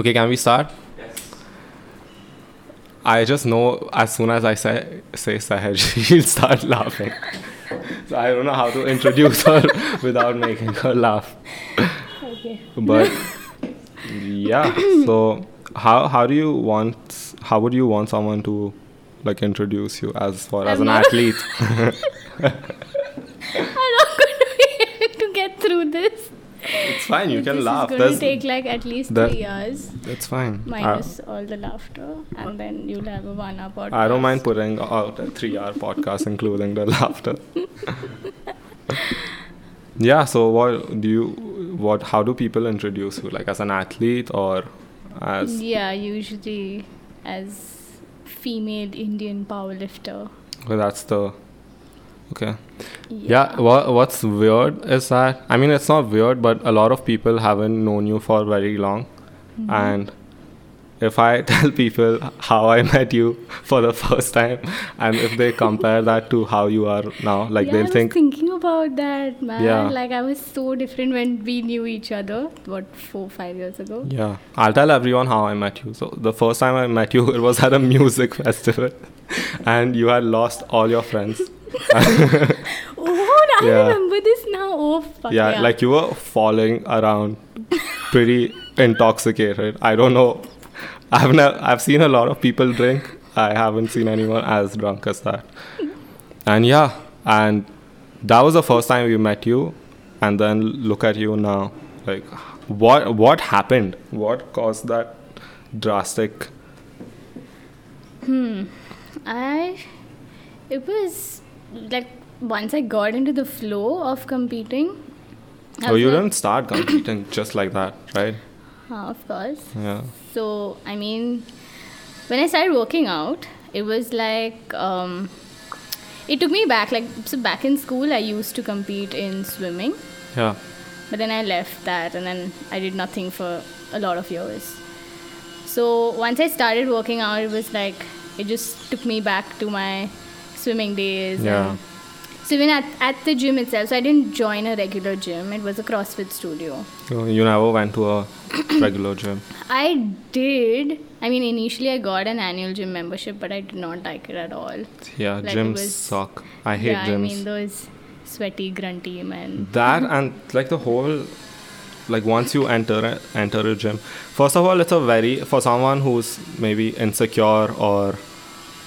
Okay, can we start? Yes. I just know as soon as I say say Sahaj, she'll start laughing. So I don't know how to introduce her without making her laugh. Okay. But yeah, so how how do you want how would you want someone to like introduce you as far as I'm an athlete? I'm not going to be able to get through this. it's fine, you can this laugh. is going to take like at least the- three years, it's fine. I- minus all the laughter, and then you'll have a one-hour podcast. I don't mind putting out a three hour podcast, including the laughter. yeah, so what do you, what, how do people introduce you? Like as an athlete or as, Yeah, usually as female Indian powerlifter. well, that's the, okay. Yeah, what, what's weird is that, I mean, it's not weird, but a lot of people haven't known you for very long. Mhm. And if I tell people how I met you for the first time, and if they compare that to how you are now, like yeah, they'll was think, thinking about that, man. Yeah. Like I was so different when we knew each other. What four, five years ago? Yeah, I'll tell everyone how I met you. So the first time I met you, it was at a music festival, and you had lost all your friends. Oh, I Yeah. remember this now. Oh, fuck yeah, like you were falling around, pretty intoxicated. I don't know. I've never, I've seen a lot of people drink. I haven't seen anyone as drunk as that. And yeah, and that was the first time we met you, and then look at you now. Like, what what happened? What caused that drastic? Hmm. I. It was like once I got into the flow of competing. Oh, you like- didn't start competing just like that, right? Huh, of course. Yeah. So I mean, when I started working out, it was like um, it took me back. Like so, back in school, I used to compete in swimming, Yeah. but then I left that, and then I did nothing for a lot of years. So once I started working out, it was like it just took me back to my swimming days. Yeah. So even at, at the gym itself, so I didn't join a regular gym. It was a CrossFit studio. So you never went to a regular gym. I did. I mean, initially I got an annual gym membership, but I did not like it at all. Yeah, Like, gyms was- suck. I hate yeah, gyms. I mean those sweaty, grunty men. that and like the whole like once you enter enter a gym first of all it's a very for someone who's maybe insecure or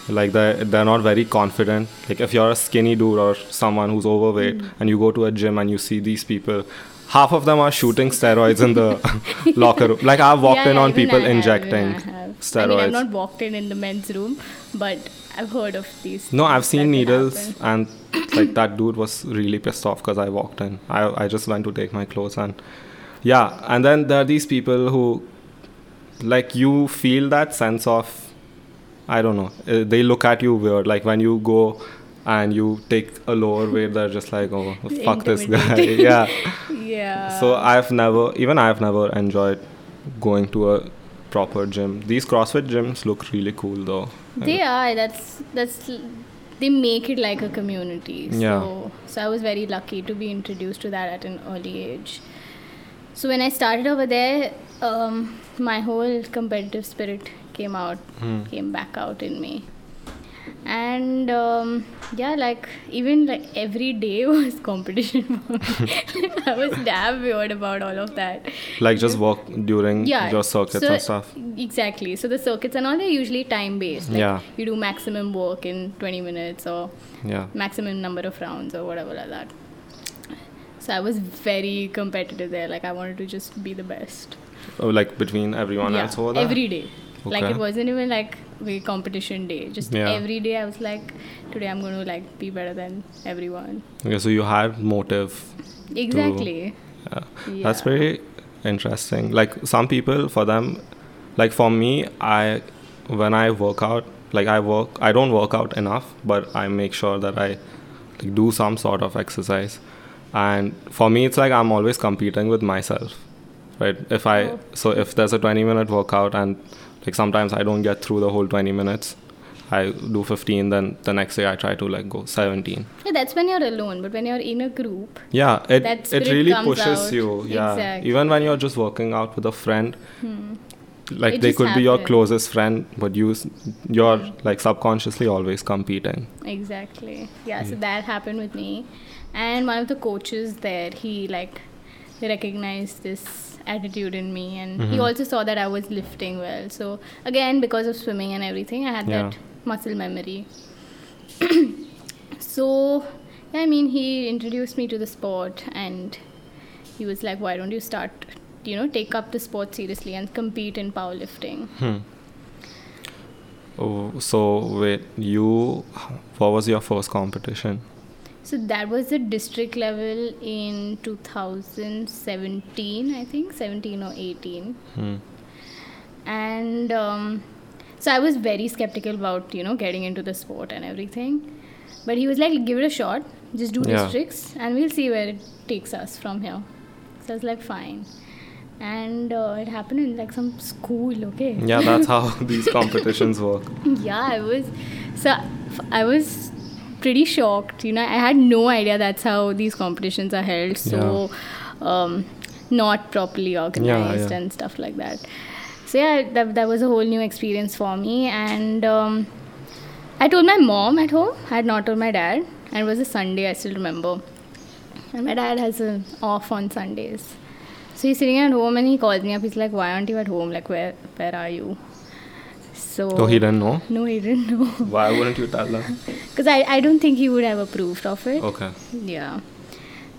like they they're not very confident like if you're a skinny dude or someone who's overweight Mm. and you go to a gym and you see these people half of them are shooting steroids in the locker room like i've walked Yeah, in yeah, on people I injecting even I have. steroids I mean, I've not walked in in the men's room, but I've heard of these. No, I've seen needles, and like that dude was really pissed off because I walked in. I I just went to take my clothes, and yeah, and then there are these people who, like, you feel that sense of, I don't know, uh, they look at you weird. Like when you go and you take a lower weight, they're just like, oh, fuck this guy. Yeah. Yeah. So I've never, even I've never enjoyed going to a proper gym. These CrossFit gyms look really cool though. They are. That's that's. They make it like a community. So, Yeah. so I was very lucky to be introduced to that at an early age. So when I started over there, um, my whole competitive spirit came out, Hmm. came back out in me. And um, yeah, like even like every day was competition. I was damn weird about all of that. Like just walk during Yeah. your circuits so- and stuff. Exactly. So the circuits and all they're usually time based. Like Yeah. You do maximum work in 20 minutes or Yeah. maximum number of rounds or whatever like that. So I was very competitive there. Like I wanted to just be the best. Oh, like between everyone yeah. else over there? Every day. Like it wasn't even like we competition day. Just Yeah. every day I was like, today I'm going to like be better than everyone. Okay, so you had motive. Exactly. Yeah. Yeah. That's very interesting. Like some people, for them, like for me, I when I work out, like I work, I don't work out enough, but I make sure that I like, do some sort of exercise. And for me, it's like I'm always competing with myself, right? If I Oh. so if there's a 20 minute workout and like sometimes I don't get through the whole 20 minutes, I do 15. Then the next day I try to like go 17. Yeah, that's when you're alone. But when you're in a group, Yeah, it it really pushes out. you. Yeah, Exactly. even when you're just working out with a friend, hmm, like It they could be your closest friend, but you you're like subconsciously always competing. Exactly. Yeah, so that happened with me. And one of the coaches there, he like recognized this attitude in me and he Mhm. also saw that I was lifting well. So again, because of swimming and everything, I had Yeah. that muscle memory. so yeah, I mean he introduced me to the sport and he was like, Why don't you start you know, take up the sport seriously and compete in powerlifting. Hmm. Oh, so wait, you, what was your first competition? So that was the district level in 2017, I think, 17 or 18. Hmm. And um, so I was very skeptical about, you know, getting into the sport and everything. But he was like, give it a shot, just do Yeah. districts, and we'll see where it takes us from here. So I was like, fine. And uh, it happened in like some school, okay? Yeah, that's how these competitions work. yeah i was so i was pretty shocked you know i had no idea that's how these competitions are held so um, not properly organized yeah. and stuff like that. So yeah that, that was a whole new experience for me and um, i told my mom at home i had not told my dad and it was a sunday i still remember. And my dad has an off on sundays. So he's sitting at home and he calls me up he's like why aren't you at home? Like where where are you so So he didn't know. no, he didn't know. Why wouldn't you tell them? Because I, I don't think he would have approved of it. Okay. Yeah.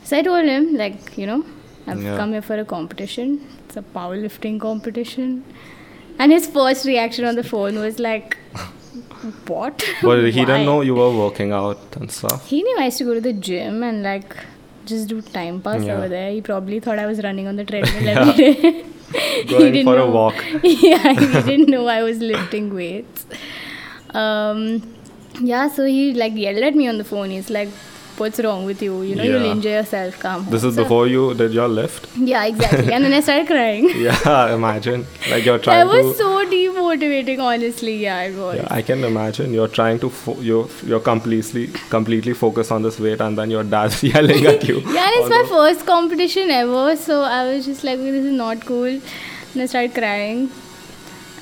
So I told him, like, you know, I've Yeah. come here for a competition. It's a powerlifting competition. And his first reaction on the phone was like, What? But he didn't know you were working out and stuff. He knew I used to go to the gym and, like, just do time pass Yeah. over there. He probably thought I was running on the treadmill Yeah. every day. He Going didn't for a know- walk. yeah, he didn't know I was lifting weights. Um, yeah, so he like yelled at me on the phone. He's like, "What's wrong with you? You know, you'll Yeah. injure yourself. Come." This home." is So- before you did your lift. Yeah, exactly. And then I started crying. Yeah, imagine. Like you're trying. I was to. so demotivating. Honestly, yeah, it was. Yeah, I can imagine you're trying to fo- you're you're completely completely focused on this weight and then your dad's yelling at you. Yeah, it's my first competition ever, so I was just like, this is not cool. And I started crying.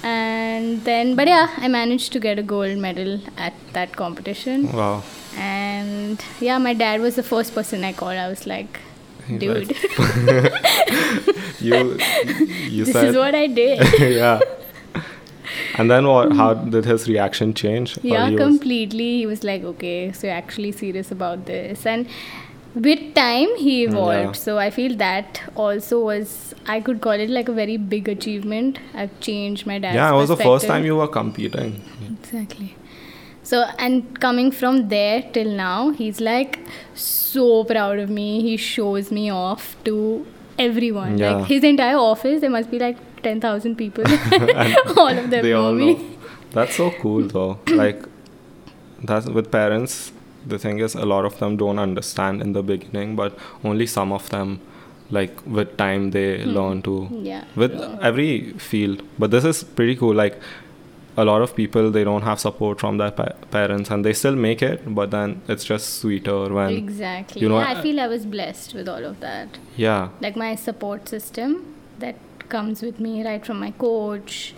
And then, but yeah, I managed to get a gold medal at that competition. Wow. And yeah, my dad was the first person I called. I was like, dude, You you this said is what I did. yeah. And then what? How did his reaction change? Yeah, completely. He was like, okay, so you're actually serious about this. And with time, he mm, evolved. Yeah. So I feel that also was, I could call it like a very big achievement. I've changed my dad's yeah, it was the first time you were competing. Exactly. So, and coming from there till now, he's like so proud of me. He shows me off to everyone. Yeah. Like his entire office, there must be like 10,000 people. all of them they know all me. know. That's so cool though. like that's with parents. The thing is, a lot of them don't understand in the beginning, but only some of them, like with time, they Hmm. learn to. Yeah. With every field, but this is pretty cool. Like a lot of people, they don't have support from their pa- parents, and they still make it. But then it's just sweeter when, Exactly. you know, yeah, I I- feel I was blessed with all of that. yeah, Like my support system that comes with me right from my coach.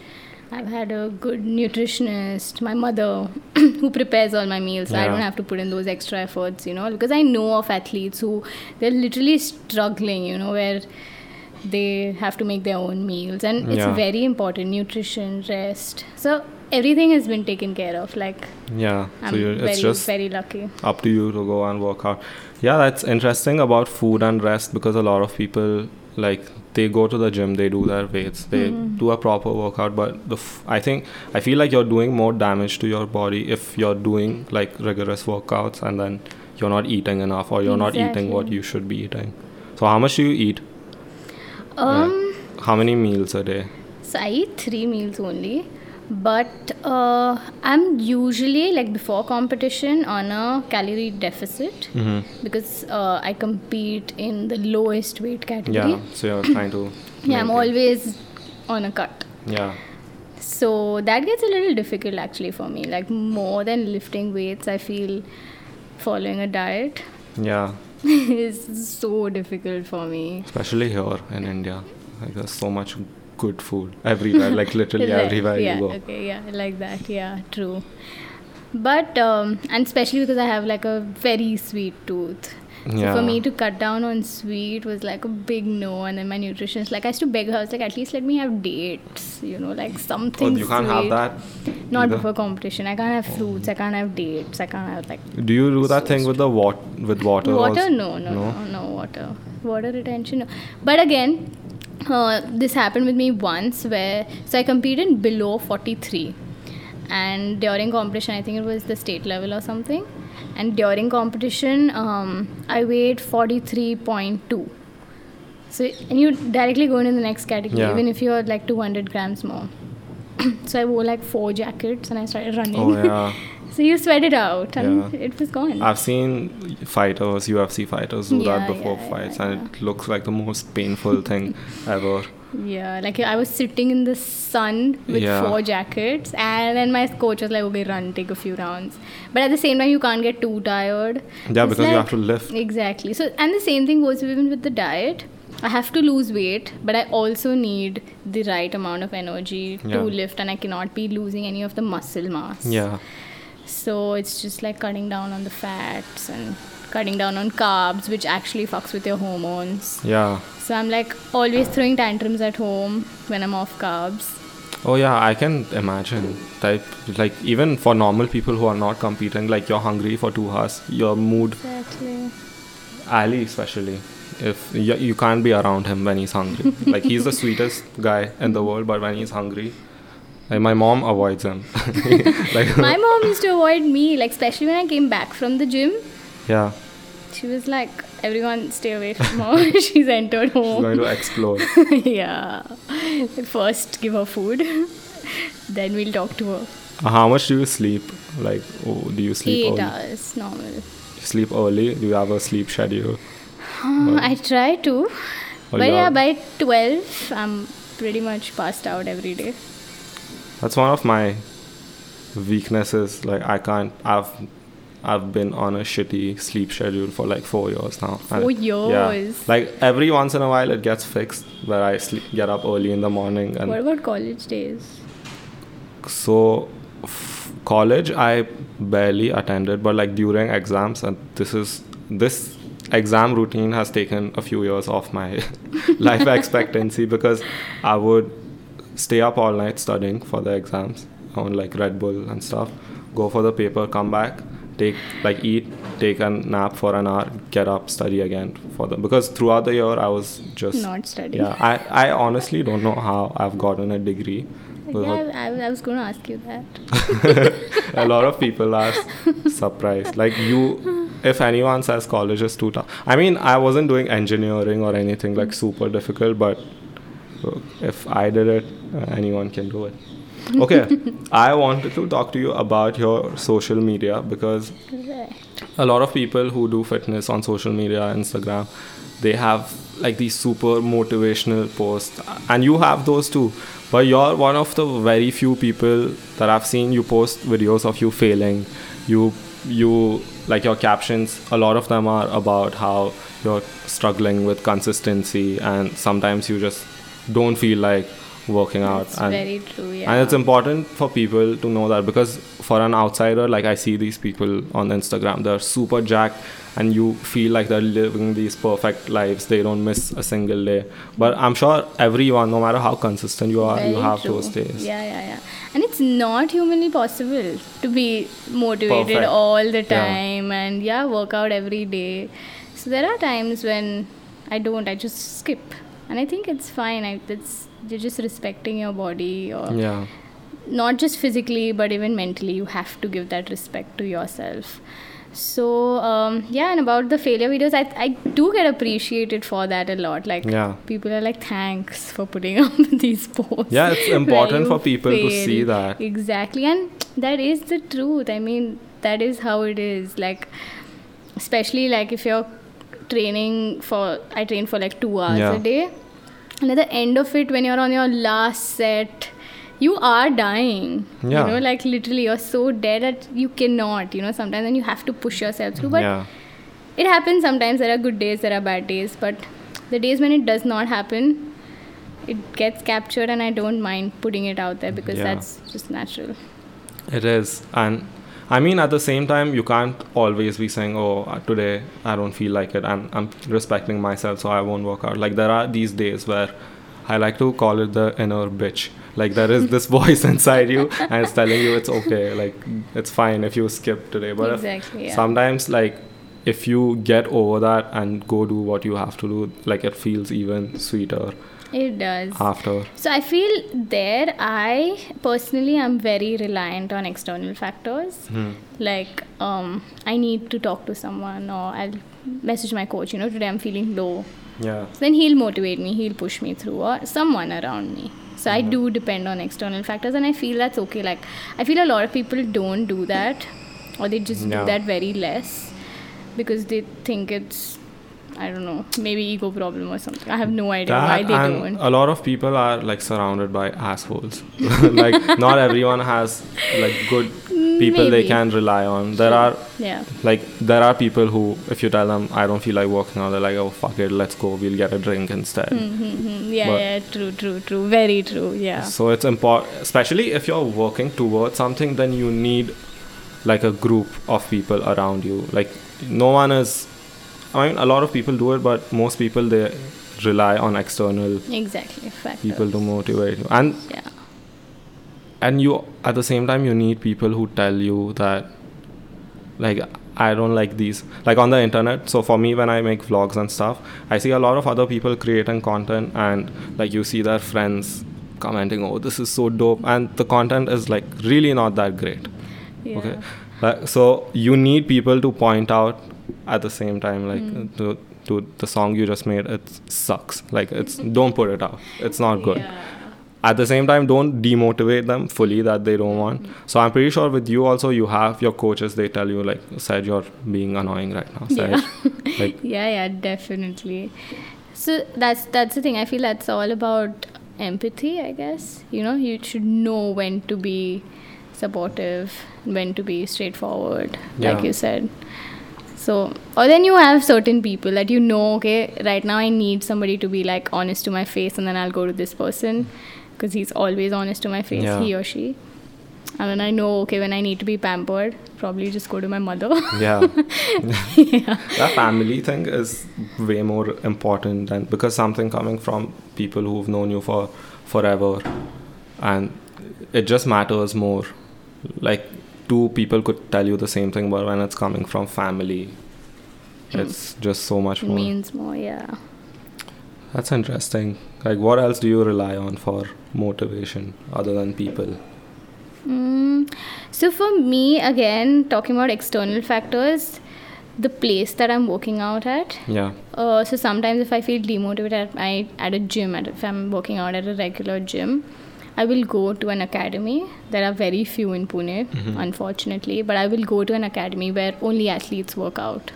I've had a good nutritionist, my mother, who prepares all my meals. So I don't have to put in those extra efforts, you know, because I know of athletes who they're literally struggling, you know, where they have to make their own meals, and it's Yeah. very important nutrition, rest. So everything has been taken care of. Like yeah. I'm so you're, very, it's just very lucky. up to you to go and work out. Yeah, that's interesting about food and rest because a lot of people like they go to the gym, they do their weights, they Mhm. do a proper workout, but the f- I think I feel like you're doing more damage to your body if you're doing like rigorous workouts and then you're not eating enough or you're not eating what you should be eating. So how much do you eat? Um. How many meals a day? So I eat three meals only, but uh, I'm usually like before competition on a calorie deficit hmm because uh, I compete in the lowest weight category. Yeah, so you're trying to. Yeah, I'm maintain. always on a cut. Yeah. So that gets a little difficult actually for me. Like more than lifting weights, I feel following a diet Yeah. is so difficult for me. especially here in India. Like there's so much good food everywhere, like literally Like, everywhere yeah, you go. Okay, yeah, like that. Yeah, true. But um, and especially because I have like a very sweet tooth. So Yeah. for me to cut down on sweet was like a big no. And then my nutritionist, like I used to beg her, I was like, at least let me have dates, you know, like Oh, something. you can't have that. Not either? before competition. I can't have fruits. I can't have dates. I can't have like Do you do that thing with the wat with water? water. also? No, no, no, no, water. Water retention. No. But again, uh, this happened with me once where so I competed below 43, and during competition, I think it was the state level or something, and during competition, um, I weighed 43.2. So and you directly go into the next category, Yeah. even if you're like 200 grams more. so I wore like four jackets and I started running. Oh yeah. so you sweat it out and Yeah. it was gone. I've seen fighters, UFC fighters do Yeah, that before yeah, fights, and it looks like the most painful thing ever. Yeah, like I was sitting in the sun with four jackets, and then my coach was like, "Okay, run, take a few rounds." But at the same time, you can't get too tired. Yeah, It's because you have to lift. Exactly. So, and the same thing goes even with the diet. I have to lose weight, but I also need the right amount of energy Yeah. to lift, and I cannot be losing any of the muscle mass. Yeah. So it's just like cutting down on the fats and cutting down on carbs, which actually fucks with your hormones. Yeah. So I'm like always throwing tantrums at home when I'm off carbs. Oh yeah, I can imagine. Type like even for normal people who are not competing, like you're hungry for two hours, your mood, Exactly. Ali especially, if you, you can't be around him when he's hungry. like he's the sweetest guy in the world, but when he's hungry, like my mom avoids him. like My mom used to avoid me, like especially when I came back from the gym. yeah, She was like, "Everyone, stay away from her. She's entered home. she's home." going to explode. yeah. First, give her food. then we'll talk to her. Uh, How much do you sleep? Like, oh, do you sleep Eight early? hours, normal. You sleep early? Do you have a sleep schedule? Uh, I try to, but yeah, by twelve, I'm pretty much passed out every day. That's one of my weaknesses. Like I can't. I've I've been on a shitty sleep schedule for like four years now. And- Four Yeah. Like every once in a while it gets fixed where I sleep, get up early in the morning and What about college days? so f- college I barely attended, but like during exams and this is this exam routine has taken a few years off my life expectancy because I would stay up all night studying for the exams on like Red Bull and stuff. Go for the paper, come back, take like eat, take a nap for an hour, get up, study again for the Because throughout the year I was just Not studying. Yeah, I, I honestly don't know how I've gotten a degree. Yeah, I, I was going to ask you that. a lot of people are surprised. Like you, if anyone says college is too tough. I mean, I wasn't doing engineering or anything like super difficult, but if I did it, Uh, anyone can do it. Okay, I wanted to talk to you about your social media because a lot of people who do fitness on social media instagram they have like these super motivational posts. And you have those too. But you're one of the very few people that i've seen you post videos of you failing. You you like your captions a lot of them are about how you're struggling with consistency and sometimes you just don't feel like working out That's and very true, yeah. and it's important for people to know that because for an outsider like i see these people on instagram they're super jacked and you feel like they're living these perfect lives they don't miss a single day but i'm sure everyone no matter how consistent you are you have true. those days Yeah, yeah, yeah. And it's not humanly possible to be motivated Perfect. all the Yeah. time and yeah, work out every day. So there are times when I don't, I just skip. And I think it's fine. I, it's you're just respecting your body or yeah. not just physically but even mentally you have to give that respect to yourself. So um, yeah and about the failure videos I, I do get appreciated for that a lot. Like Yeah. people are like thanks for putting up these posts. Yeah, it's important for people to see that. exactly and that is the truth. I mean that is how it is. Like especially like if you're training for i train for like two hours Yeah. a day and at the end of it when you're on your last set you are dying Yeah. you know like literally you're so dead that you cannot you know sometimes and you have to push yourself through but yeah it happens sometimes there are good days there are bad days but the days when it does not happen it gets captured and I don't mind putting it out there because Yeah. that's just natural. It is, and I mean at the same time you can't always be saying, "Oh, uh, today I don't feel like it," and I'm respecting myself, so I won't work out. Like there are these days where I like to call it the inner bitch. Like there is this voice inside you, and it's telling you it's okay, like it's fine if you skip today. But exactly. Yeah. sometimes like if you get over that and go do what you have to do, like it feels even sweeter it does. after. So I feel there I personally am very reliant on external factors. Hmm. Like um, I need to talk to someone or I'll message my coach. You know, today I'm feeling low. Yeah. So then he'll motivate me. He'll push me through or someone around me. So I do depend on external factors, and I feel that's okay. Like I feel a lot of people don't do that, or they just Yeah. do that very less because they think it's I don't know, maybe ego problem or something. I have no idea why they don't. a lot of people are like surrounded by assholes. like not everyone has like good people they can rely on. There are Yeah. like there are people who if you tell them I don't feel like working out, they're like, oh fuck it, let's go, we'll get a drink instead. Mm-hmm. Yeah, But- yeah, true, true, true. Very true. Yeah. So it's important, especially if you're working towards something, then you need like a group of people around you. Like no one is. I mean, a lot of people do it, but most people they rely on external Exactly. Factors. people to motivate you, and Yeah. and you at the same time you need people who tell you that like i don't like these like on the internet so for me when i make vlogs and stuff i see a lot of other people creating content and like you see their friends commenting oh this is so dope and the content is like really not that great Yeah. okay like, so you need people to point out at the same time like Mm. to, to the song you just made it sucks. Like it's don't put it out. It's not good. Yeah. at the same time don't demotivate them fully that they don't want. So i'm pretty sure with you also you have your coaches they tell you like said you're being annoying right now said. Yeah. like yeah yeah definitely. So that's that's the thing. I feel that's all about empathy i guess. You know you should know when to be supportive when to be straightforward Yeah. like you said so or then you have certain people that you know okay right now i need somebody to be like honest to my face and then i'll go to this person because he's always honest to my face Yeah. he or she. And then i know okay when i need to be pampered probably just go to my mother. Yeah. Yeah. That family thing is way more important than because something coming from people who've known you for forever and it just matters more. Like two people could tell you the same thing but when it's coming from family it's just so much it more means more yeah That's interesting. Like, what else do you rely on for motivation other than people? Mm, so for me, again, talking about external factors, the place that I'm working out at. Yeah. Uh, so sometimes if I feel demotivated at, I, at a gym, at, if I'm working out at a regular gym, I will go to an academy. There are very few in Pune, Mhm. unfortunately, but I will go to an academy where only athletes work out.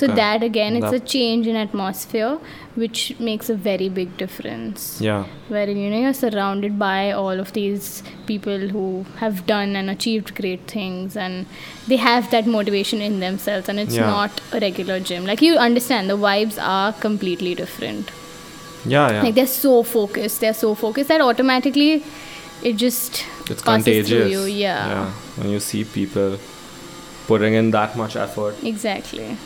So that again, it's a change in atmosphere, which makes a very big difference Yeah. wherein you know you're surrounded by all of these people who have done and achieved great things and they have that motivation in themselves and it's Yeah. not a regular gym like you understand the vibes are completely different Yeah. Yeah. like they're so focused they're so focused that automatically it just it's contagious. you yeah, Yeah. When you see people putting in that much effort, exactly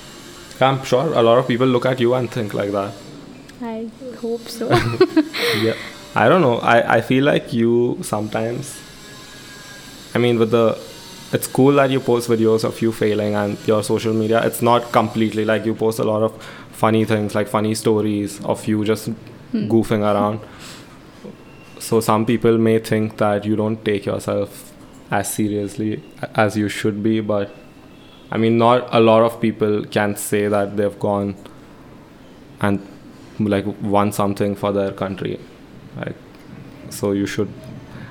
I'm sure a lot of people look at you and think like that. i hope so yeah. I don't know. I, I feel like you sometimes. I mean, with the. It's cool that you post videos of you failing and your social media. It's not completely like you post a lot of funny things, like funny stories of you just Hmm. goofing around. So some people may think that you don't take yourself as seriously as you should be, but I mean, not a lot of people can say that they've gone and like won something for their country. Like, so you should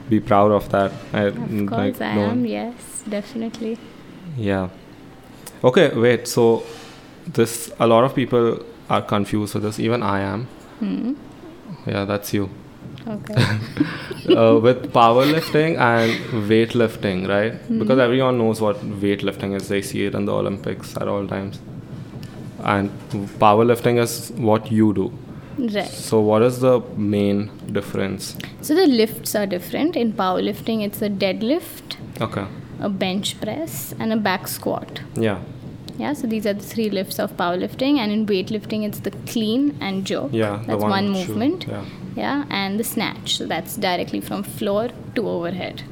be proud of that. I, of course like, i am yes definitely Yeah. Okay, wait. So this a lot of people are confused with this. Even I am. hmm. Yeah, that's you. okay uh, with powerlifting and weightlifting, right? Because everyone knows what weightlifting is. They see it in the Olympics at all times. And powerlifting is what you do. Right. So what is the main difference? So the lifts are different. In powerlifting, it's a deadlift, Okay. a bench press, and a back squat. Yeah. Yeah, so these are the three lifts of powerlifting, and in weightlifting, it's the clean and jerk. Yeah. that's one, shoe- movement. Yeah. Yeah, and the snatch. So that's directly from floor to overhead.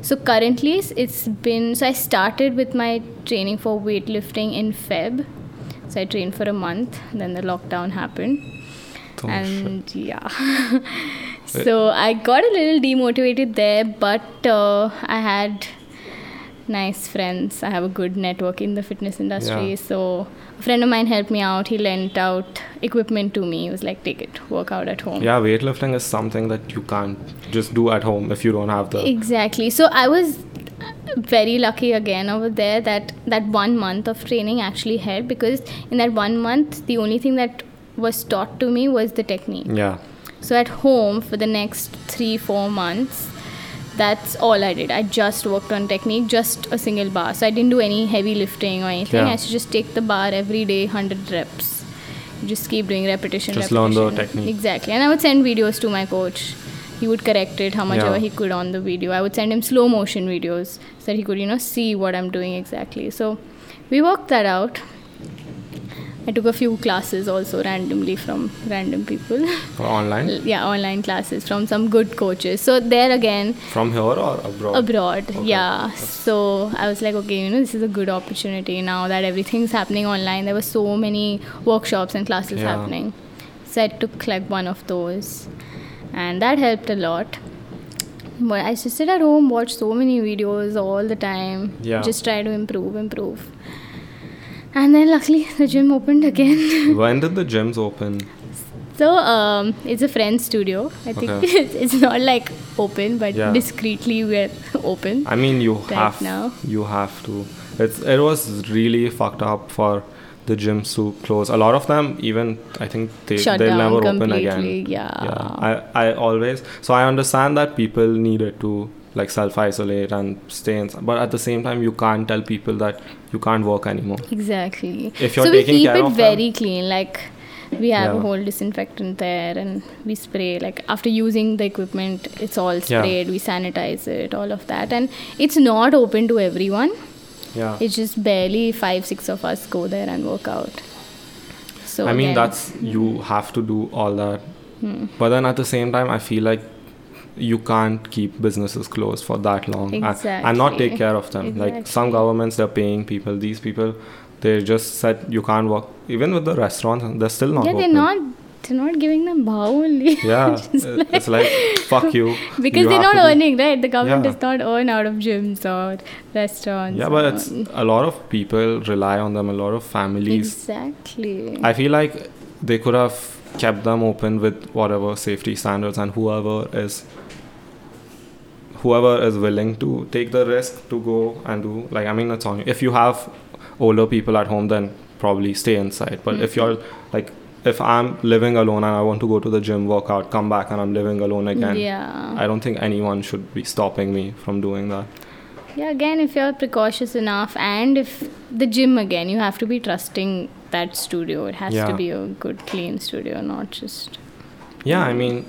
So currently, it's been. So I started with my training for weightlifting in Feb. So I trained for a month. Then the lockdown happened Oh, shit. and yeah so i got a little demotivated there but uh, i had nice friends i have a good network in the fitness industry Yeah. so a friend of mine helped me out he lent out equipment to me he was like take it work out at home Yeah, weightlifting is something that you can't just do at home if you don't have the. Exactly. So I was very lucky again over there that that one month of training actually helped because in that one month the only thing that was taught to me was the technique. Yeah. So at home for the next three four months, that's all I did. I just worked on technique, just a single bar. So I didn't do any heavy lifting or anything. Yeah. I to just take the bar every day, hundred reps. Just keep doing repetition. Just learn the technique. Exactly. And I would send videos to my coach. He would correct it how much Yeah. ever he could on the video. I would send him slow motion videos so that he could, you know, see what I'm doing exactly. So we worked that out. I took a few classes also randomly from random people. Online. yeah, online classes from some good coaches. So there again, From here or abroad? abroad Okay. yeah so i was like okay you know this is a good opportunity now that everything's happening online there were so many workshops and classes Yeah. happening so i took like one of those and that helped a lot but i just sit at home watch so many videos all the time Yeah. just try to improve improve and then luckily the gym opened again when did the gyms open? so um, it's a friend's studio i think Okay. it's, it's not like open but Yeah. discreetly we're open I mean, you Right have now. you have to. It's it was really fucked up for the gyms to close. A lot of them, even I think they Shut they'll never open again. yeah. I I always so I understand that people needed to like self isolate and stay in, but at the same time you can't tell people that you can't work anymore. Exactly. If you're so we taking keep care it of them- very clean. Like we have a whole disinfectant there, and we spray. Like after using the equipment, it's all Yeah. sprayed. We sanitize it, all of that, and it's not open to everyone. Yeah. It's just barely five, six of us go there and work out. So I mean again, that's you have to do all that. hmm. But then at the same time, I feel like you can't keep businesses closed for that long and, and not take care of them. Like some governments, they're paying people. These people, they just said you can't work. Even with the restaurants, they're still not. yeah, they're not. They're not giving them bow only. Yeah, it- it's like fuck you. because You they're not to be- earning, right? The government Yeah. does not earn out of gyms or restaurants. Yeah, but it's a lot of people rely on them. A lot of families. exactly. I feel like they could have kept them open with whatever safety standards and whoever is whoever is willing to take the risk to go and do like I mean it's on you. If you have older people at home then probably stay inside. But if mm-hmm. you're like if I'm living alone and I want to go to the gym, work out, come back and I'm living alone again. yeah. I don't think anyone should be stopping me from doing that. Yeah, again, if you're precautious enough, and if the gym again, you have to be trusting that studio. It has Yeah. to be a good, clean studio, not just. Yeah, I mm. mean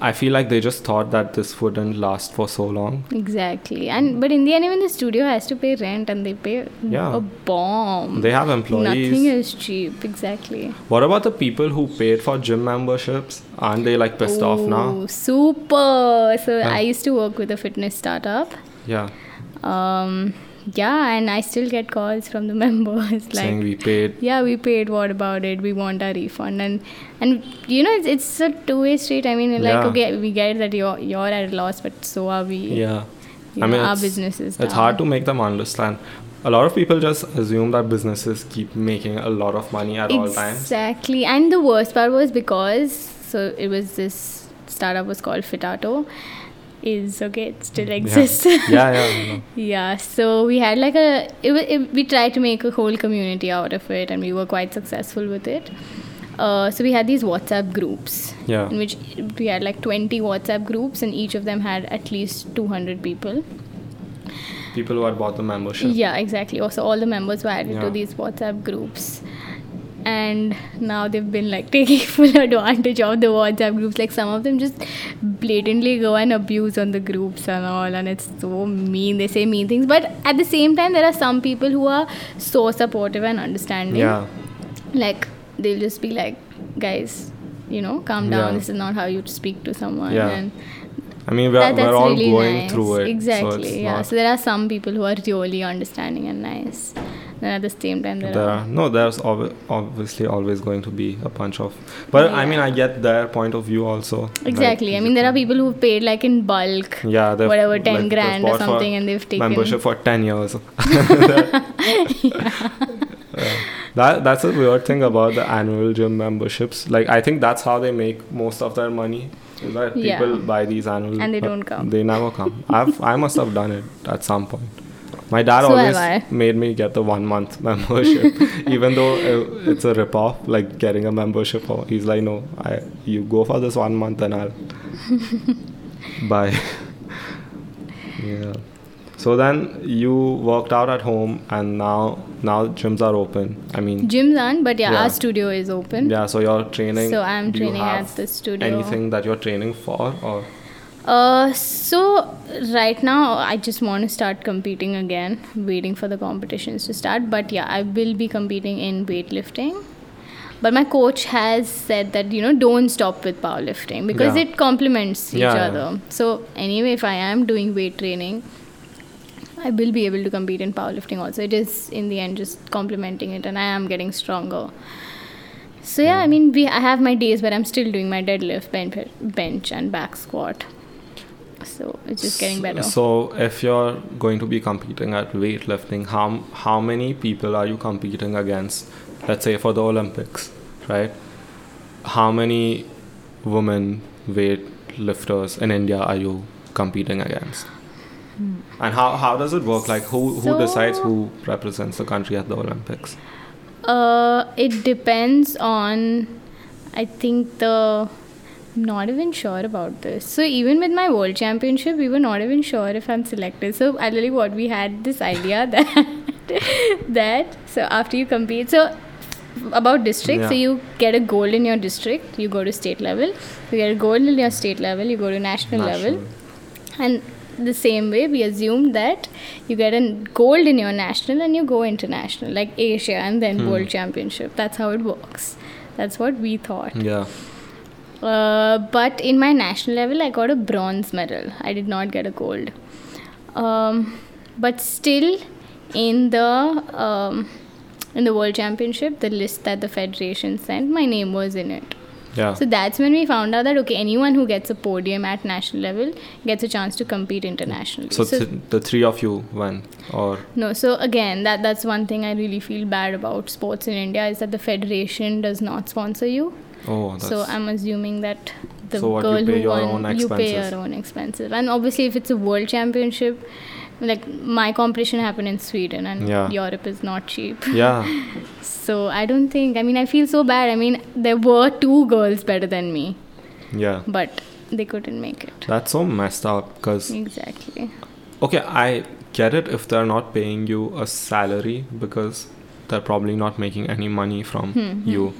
I feel like they just thought that this wouldn't last for so long. Exactly. And but in the end, even the studio has to pay rent, and they pay Yeah. a bomb. They have employees. Nothing is cheap. Exactly. What about the people who paid for gym memberships? Aren't they like pissed off now? Super. So Yeah. I used to work with a fitness startup. Yeah, Um, yeah, and I still get calls from the members like. saying we paid. yeah we paid what about it we want our refund and and you know it's, it's a two-way street i mean like Yeah. okay we get that you're you're at a loss but so are we Yeah, You I know, mean our it's, business it's hard to make them understand. A lot of people just assume that businesses keep making a lot of money at all times. exactly and the worst part was because so it was this startup was called fitato is okay it still exists Yeah, yeah, yeah. Know. Yeah, so we had like a it, it, we tried to make a whole community out of it, and we were quite successful with it. Uh, so we had these WhatsApp groups, Yeah. in which we had like 20 WhatsApp groups, and each of them had at least 200 people. People who had bought the membership. Yeah, exactly. Also, all the members were added Yeah. to these WhatsApp groups, and now they've been like taking full advantage of the WhatsApp groups. Like some of them just blatantly go and abuse on the groups and all, and it's so mean. They say mean things, but at the same time, there are some people who are so supportive and understanding. Yeah. Like they'll just be like, guys, you know, calm down. Yeah. This is not how you speak to someone. Yeah. And I mean, we're, that, we're all really going nice. through it. Exactly. it's yeah. So there are some people who are really understanding and nice. And at the same time, there, there are. no there's ob- obviously always going to be a bunch of but i mean i get their point of view also like, Exactly. I mean, there are people who've paid like in bulk, yeah whatever, 10 like, grand or something, and they've taken. membership for 10 years Yeah. that that's a weird thing about the annual gym memberships like i think that's how they make most of their money is that Yeah. people buy these annual And they don't come. they never come i've i must have done it at some point my dad So always made me get the one month membership even though uh, it's a rip off like getting a membership he's like no i you go for this one month and i'll buy yeah so then you worked out at home and now now gyms are open i mean Gyms aren't, but yeah, Yeah. our studio is open. yeah so you're training So I'm training at the studio. anything that you're training for or Uh, so right now I just want to start competing again, waiting for the competitions to start. But yeah, I will be competing in weightlifting. But my coach has said that you know don't stop with powerlifting because Yeah. it complements each Yeah, yeah. other. So anyway, if I am doing weight training, I will be able to compete in powerlifting also. It is in the end just complementing it, and I am getting stronger. So yeah, I mean, we I have my days where I'm still doing my deadlift, bench, bench and back squat. So it's just getting better. So if you're going to be competing at weightlifting, how how many people are you competing against? Let's say for the Olympics, right? How many women weightlifters in India are you competing against? And how, how does it work? Like who who decides who represents the country at the Olympics? Uh, it depends on, I think the. Not even sure about this. So even with my world championship, we were not even sure if I'm selected. So I really what we had this idea that that so after you compete, so about district, so you get a gold in your district, you go to state level. You get a gold in your state level, you go to national, level. And the same way, we assume that you get a gold in your national and you go international, like Asia and then Hmm. World Championship. That's how it works. That's what we thought. Yeah. Uh, but in my national level, I got a bronze medal. I did not get a gold. Um, but still, in the um, in the World Championship, the list that the federation sent, my name was in it. Yeah. So that's when we found out that okay, anyone who gets a podium at national level gets a chance to compete internationally. so th- the three of you went or no, so again, that that's one thing I really feel bad about sports in India is that the federation does not sponsor you. Oh that's So I'm assuming that the So what, you girl pay who your won, own you pay your own expenses, and obviously if it's a world championship, like my competition happened in Sweden, and Yeah. Europe is not cheap. yeah. So I don't think. I mean, I feel so bad. I mean, there were two girls better than me, Yeah. but they couldn't make it. That's so messed up because Exactly. Okay, I get it if they're not paying you a salary because they're probably not making any money from Hmm, you.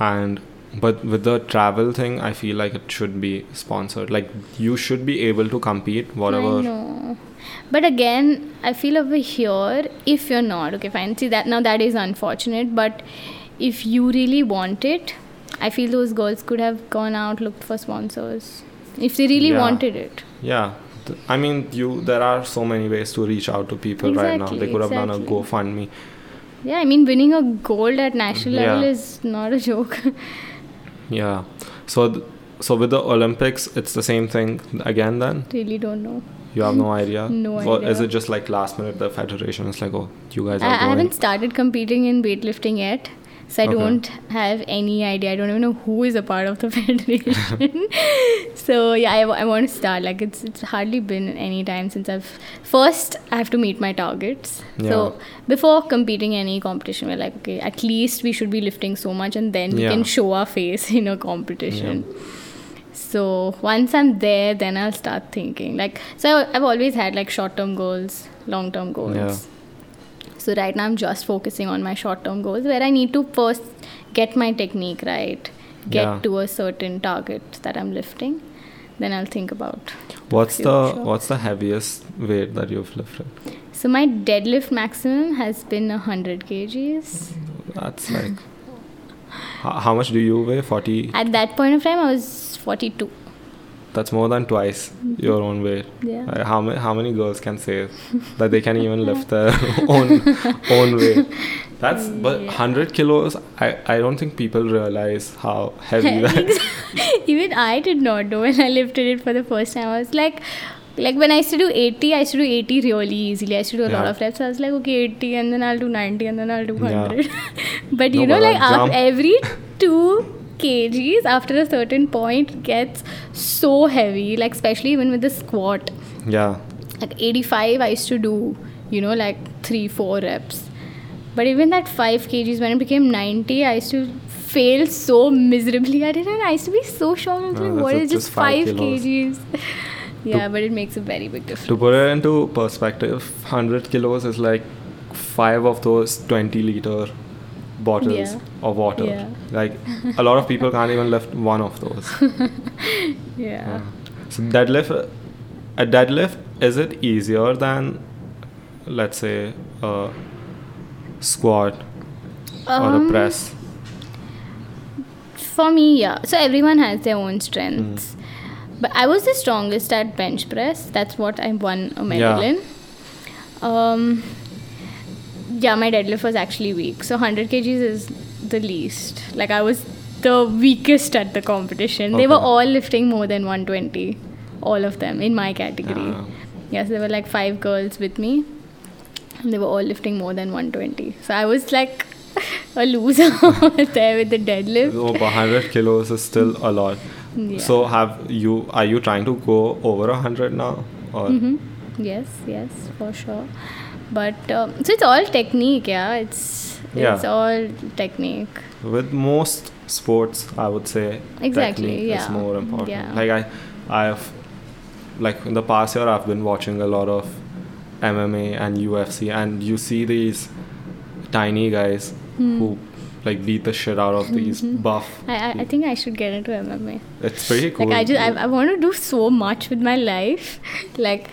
And but with the travel thing, I feel like it should be sponsored. Like you should be able to compete I whatever. know. But again, I feel over here, if you're not, okay, fine. See, that now that is unfortunate, but if you really want it, I feel those girls could have gone out, looked for sponsors. If they really Yeah. wanted it. Yeah. I mean, you. There are so many ways to reach out to people right now. They could have done a. GoFundMe. Yeah, I mean, winning a gold at national level is not a joke. Yeah. So, th- so with the Olympics, it's the same thing again. Then really don't know. you have no idea. No Or is it just like last minute the federation is like, oh, you guys are I, I haven't started competing in weightlifting yet. So I Okay. don't have any idea. I don't even know who is a part of the federation. so yeah, I, I want to start. Like it's it's hardly been any time since I've first I have to meet my targets. Yeah. So before competing any competition, we're like okay, at least we should be lifting so much, and then we Yeah. can show our face in a competition. So once I'm there, then I'll start thinking. Like so, I've always had like short-term goals, long-term goals. Yeah. So right now I'm just focusing on my short-term goals where I need to first get my technique right, get Yeah. to a certain target that I'm lifting. Then I'll think about. What's the what's the heaviest weight that you've lifted? So my deadlift maximum has been 100 kgs. That's like how, how much do you weigh? Forty. At that point of time, I was 42. That's more than twice your own weight. Yeah. Like, how many how many girls can say that they can even lift their own own weight? That's but hundred kilos. I I don't think people realize how heavy that. Even I did not know when I lifted it for the first time. I was like, like when I used to do 80, I used to do 80 really easily. I used to do a lot of reps. I was like, okay, 80, and then I'll do 90, and then I'll do Yeah. 100. but No, you know, but like after every two kgs, after a certain point, gets so heavy. Like especially even with the squat. yeah. Like 85, I used to do, you know, like three, four reps. But even that 5 kgs, when it became 90, I used to fail so miserably at it. And I used to be so shocked. I was like, what is just just five kilos. kgs? yeah, but it makes a very big difference. To put it into perspective, hundred kilos is like five of those twenty liter bottles Yeah. of water. Yeah. Like a lot of people can't even lift one of those. Yeah. So deadlift, a deadlift is it easier than, let's say, a squat or a Um, press? For me, yeah. So everyone has their own strengths. Mm. But I was the strongest at bench press. That's what I won a medal Yeah. in. Um, yeah, my deadlift was actually weak. So 100 kgs is the least. Like I was the weakest at the competition. They were all lifting more than 120. All of them in my category. Ah. Yes, there were like five girls with me. And they were all lifting more than 120. So I was like a loser there with the deadlift. Oh, 100 kilos is still a lot. Yeah. So have you? Are you trying to go over 100 now? Or hmm Yes, yes, for sure. But um, so it's all technique, yeah. It's Yeah. it's all technique. with most sports, I would say Exactly, is more important. Yeah. Like I, I've, like in the past year, I've been watching a lot of MMA and UFC, and you see these tiny guys Hmm. who like beat the shit out of these buff. I, I I think I should get into MMA. It's pretty cool. Like I just I, I want to do so much with my life, like.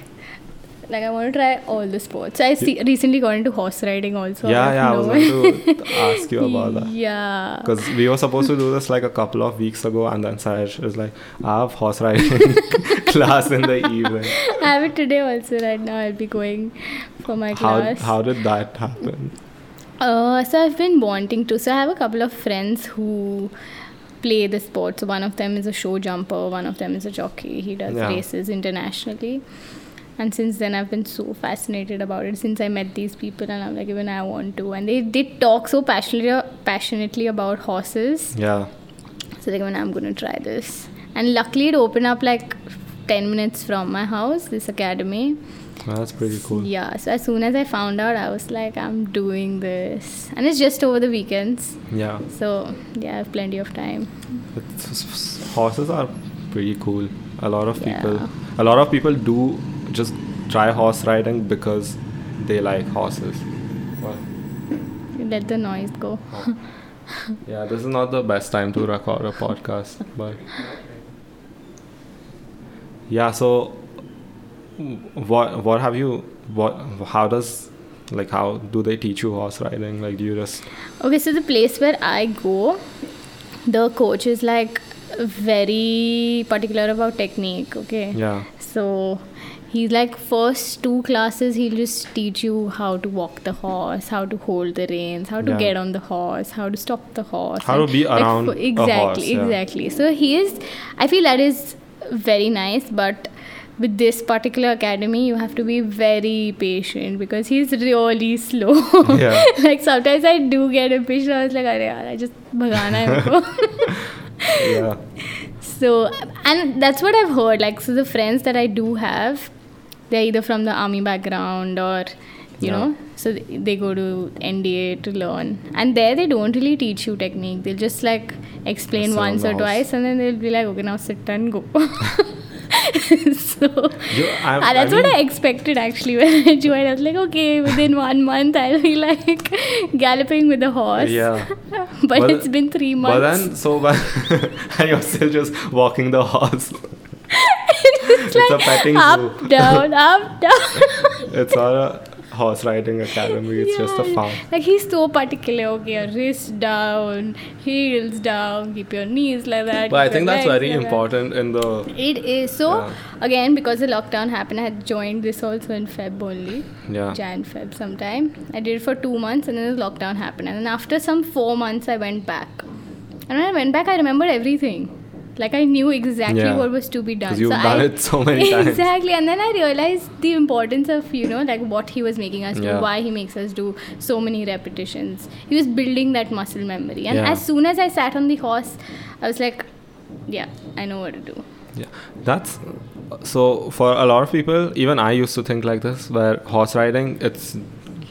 Like I want to try all the sports. I see, recently got into horse riding also. yeah, of yeah. I was going to ask you about that. Yeah. Because we were supposed to do this like a couple of weeks ago, and then Saj is like, I have horse riding class in the evening. I have it today also. Right now, I'll be going for my How, class. how did that happen? Uh, so I've been wanting to. So I have a couple of friends who play the sport. So one of them is a show jumper. One of them is a jockey. He does Yeah. races internationally. And since then, I've been so fascinated about it. Since I met these people, and I'm like, even I want to. And they did talk so passionately, passionately about horses. Yeah. So like, when I'm gonna try this. And luckily, it opened up like 10 minutes from my house. This academy. That's pretty cool. Yeah, so as soon as I found out, I was like, I'm doing this. And it's just over the weekends. Yeah. So, yeah, I have plenty of time. It's, horses are pretty cool. A lot of people, Yeah. a lot of people do just try horse riding because they like horses. Well, Let the noise go. Oh. yeah, this is not the best time to record a podcast, but yeah. So, what what have you? What how does like how do they teach you horse riding? Like, do you just Okay, so the place where I go, the coach is like very particular about technique, okay? yeah So he's like first two classes he'll just teach you how to walk the horse, how to hold the reins, how to Yeah. get on the horse, how to stop the horse. How to be like, around a exactly, horse, yeah. exactly. So he is I feel that is very nice, but with this particular academy you have to be very patient because he's really slow. Yeah. like sometimes I do get impatient. I was like, Arey yaar, I just bhagana yeah So, and that's what I've heard. Like, so the friends that I do have, they're either from the army background or, you Yeah. know, so they go to NDA to learn. And there they don't really teach you technique. They'll just like explain once or horse. twice and then they'll be like, okay, now sit and go. so You- I'm- Ah, that's I what I expected actually when I joined. I was like, okay, within one month I'll be like galloping with a horse. Yeah. but, it's been three months. But then, so but and you're still just walking the horse. It's, it's a like petting up, zoo. down, up, down. It's not a horse riding academy. It's just a farm. Like he's so particular. Okay, your wrist down, heels down, keep your knees like that. But I think that's very like that. important in the It is so. Yeah. Again, because the lockdown happened, I had joined this also in Feb only. yeah. Jan Feb sometime. I did it for two months and then the lockdown happened. And then after some four months, I went back. And when I went back, I remembered everything. Like I knew exactly Yeah. what was to be done. You've So done I- it so many times. Exactly. And then I realized the importance of, you know, like what he was making us do, Yeah. why he makes us do so many repetitions. He was building that muscle memory. And Yeah. as soon as I sat on the horse, I was like, yeah, I know what to do. Yeah, that's so for a lot of people. Even I used to think like this, where horse riding, it's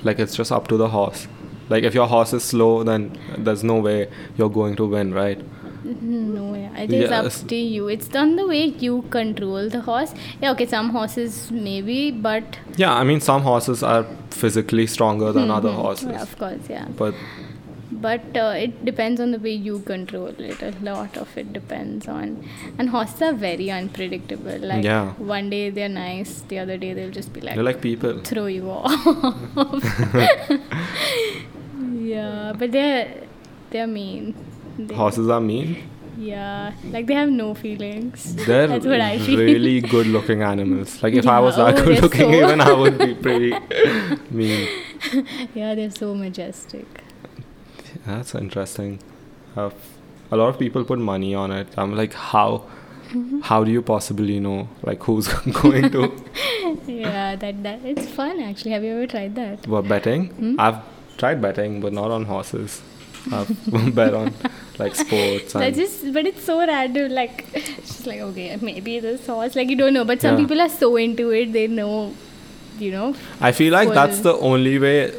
like it's just up to the horse. Like if your horse is slow, then there's no way you're going to win, right? No, yeah. I think it's Yes. up to you. It's done the way you control the horse. Yeah, okay, some horses maybe, but Yeah, I mean some horses are physically stronger than other Mhm. horses, Yeah, of course, yeah. but But uh, it depends on the way you control it. A lot of it depends on. And horses are very unpredictable. Like Yeah. one day they're nice, the other day they'll just be like, they're like people. throw you off. yeah, but they're they're mean. They- Horses are mean. Yeah, like they have no feelings. They're That's what I feel. really good-looking animals. Like if I was Yeah, that oh, good-looking, so- even I would be pretty mean. yeah, they're so majestic. That's interesting. Uh, a lot of people put money on it. I'm like, how? How do you possibly know like who's going to yeah, that that it's fun actually. Have you ever tried that? what betting? Hmm? I've tried betting, but not on horses. Bet on like sports That's and just, but it's so random. Like, it's just like okay, maybe the horse. Like you don't know, but some Yeah. people are so into it. They know, you know. I feel like that's the only way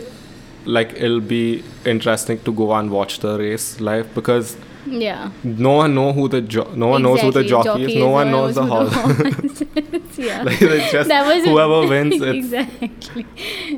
like it'll be interesting to go and watch the race live because Yeah. no one know who the jo- no one knows who the Exactly, jockey, is. No one knows the horse. yeah. like it's just that was whoever wins. It's, exactly.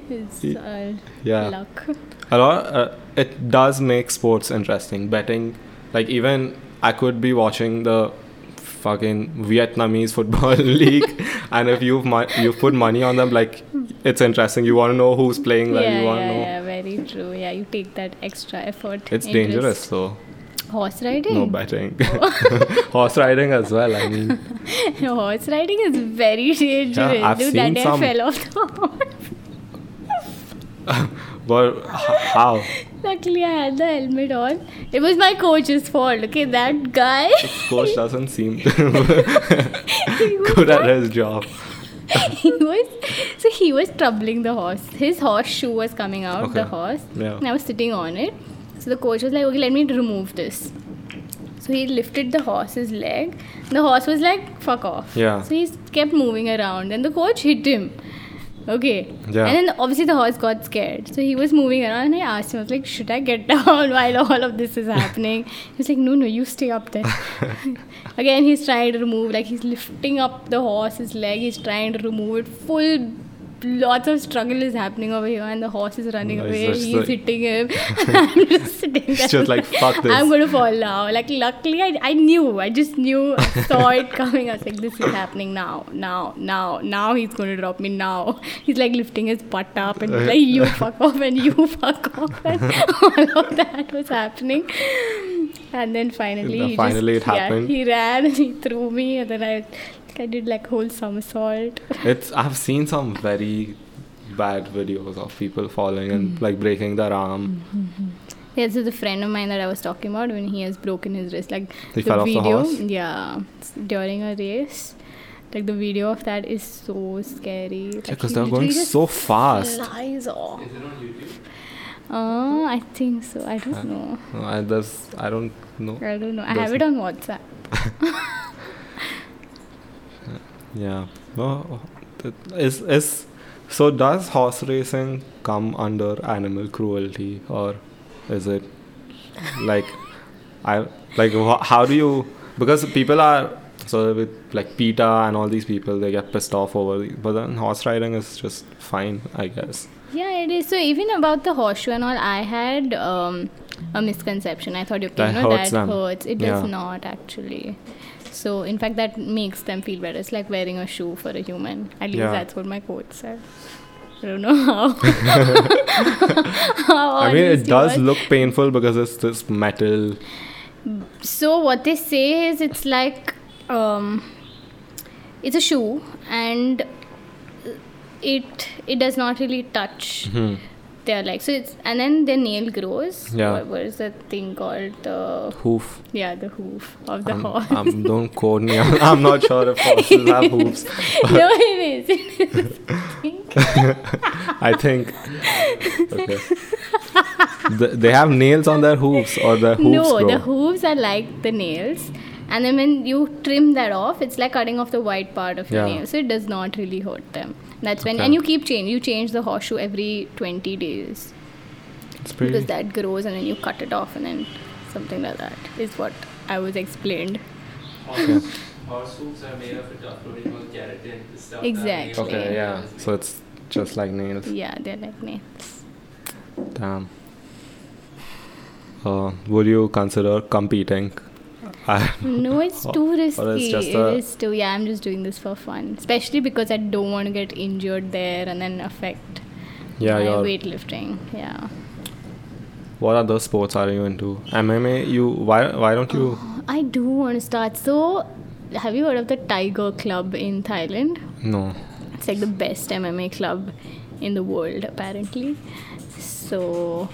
It's uh, yeah. luck. a lot uh, it does make sports interesting betting like even i could be watching the fucking vietnamese football league and if you've mo- you've put money on them like it's interesting you want to know who's playing like yeah, you want to yeah, know yeah. Very true. Yeah, you take that extra effort. it's interest. dangerous though Horse riding. no betting oh. horse riding as well i mean Horse riding is very dangerous. Yeah, I've Dude, seen that some- fell off the horse. But how Luckily, I had the helmet on. It was my coach's fault. Okay, that guy. coach doesn't seem good at his job he was so he was troubling the horse. His horse shoe was coming out, the horse, Yeah. and I was sitting on it. So the coach was like, "Okay, let me remove this." So he lifted the horse's leg. The horse was like, "Fuck off." Yeah. So he kept moving around, and the coach hit him. Okay. Yeah. And then obviously the horse got scared. So he was moving around, and I asked him, I was like, "Should I get down while all of this is happening?" He was like, "No, no, you stay up there." Again, he's trying to remove, like he's lifting up the horse's leg. He's trying to remove it. Full, lots of struggle is happening over here, and the horse is running No, away. He's like- hitting him. I'm just sitting there. It's just like, "Fuck this." I'm gonna fall now. Like luckily, I, I knew. I just knew. I saw it coming. I was like, this is happening now, now, now, now. He's gonna drop me now. He's like lifting his butt up and like you uh, fuck off and you fuck off and all of that was happening. And then finally, he finally just, it happened. Yeah, he ran and he threw me, and then I, I did like whole somersault. It's I've seen some very bad videos of people falling and mm-hmm. like breaking their arm. Mm-hmm. Yeah, this is a friend of mine that I was talking about when he has broken his wrist. Like He the fell off the video, horse? yeah, during a race. Like the video of that is so scary. Like, because he they're going so fast. Flies off. Is it on YouTube? Uh, I think so. I don't uh, know. No, I, there's, I don't know. I don't know. I have it on WhatsApp. Yeah. That is is so does horse racing come under animal cruelty or is it like I like how do you because people are So with like PETA and all these people, they get pissed off over. But then horse riding is just fine, I guess. Yeah, it is. So even about the horseshoe and all, I had um, a misconception. I thought, you know, hurts that them. hurts. It does Yeah. not actually. So in fact, that makes them feel better. It's like wearing a shoe for a human. At least Yeah. that's what my coach said. I don't know how. how I mean, it does look painful because it's this metal. So what they say is it's like um, it's a shoe and it it does not really touch Hmm. Their legs. So it's and then their nail grows. Yeah. What, what is that thing called? The Hoof. yeah, the hoof of the Um, horse. um, don't quote me. I'm, I'm not sure if horses have hooves. no, it is. It is. I think. Okay. Th- they have nails on their hooves or their hooves no, grow. the hooves are like the nails. And then when you trim that off, it's like cutting off the white part of your Yeah. nail. So it does not really hurt them. That's when, Okay. and you keep change. You change the horseshoe every 20 days it's pretty. because that grows, and then you cut it off, and then something like that is what I was explained. Okay. Horse hooves are made of a tough protein called keratin. Stuff Exactly. Okay, yeah. So it's just like nails. Yeah, they're like nails. Damn. Uh, would you consider competing? No, it's too or risky. it's just is a- too. Yeah, I'm just doing this for fun, especially because I don't want to get injured there and then affect yeah, my weightlifting. Yeah. What other sports are you into? MMA. You why why don't you? Oh, I do want to start. So, have you heard of the Tiger Club in Thailand? No. It's like the best MMA club in the world, apparently. So,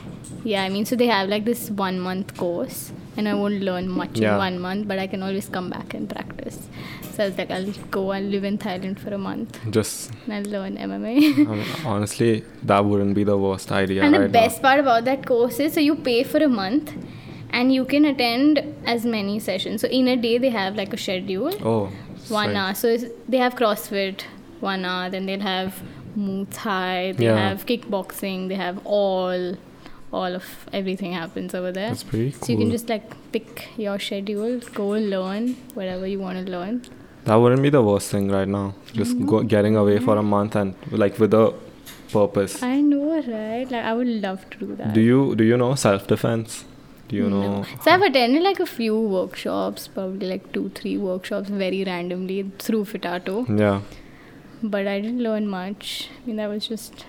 yeah, I mean, so they have like this one month course, and I won't learn much Yeah. in one month, but I can always come back and practice. So I was like, I'll go and live in Thailand for a month Just and I'll learn MMA. I mean, honestly, that wouldn't be the worst idea and right the best now. part about that course is so you pay for a month and you can attend as many sessions. So in a day, they have like a schedule. Oh. one sweet. hour. So it's, they have CrossFit one hour, then they'll have Muay Thai, they Yeah. have kickboxing, they have all, all of everything happens over there. That's pretty cool. So you can just like pick your schedule, go learn whatever you want to learn. That wouldn't be the worst thing right now. Just Mm-hmm. go, getting away for a month and like with a purpose. I know, right? Like I would love to do that. Do you do you know self defense? Do you No. know? So I've attended like a few workshops, probably like two, three workshops very randomly through Fitato, Yeah. but I didn't learn much. I mean, that was just.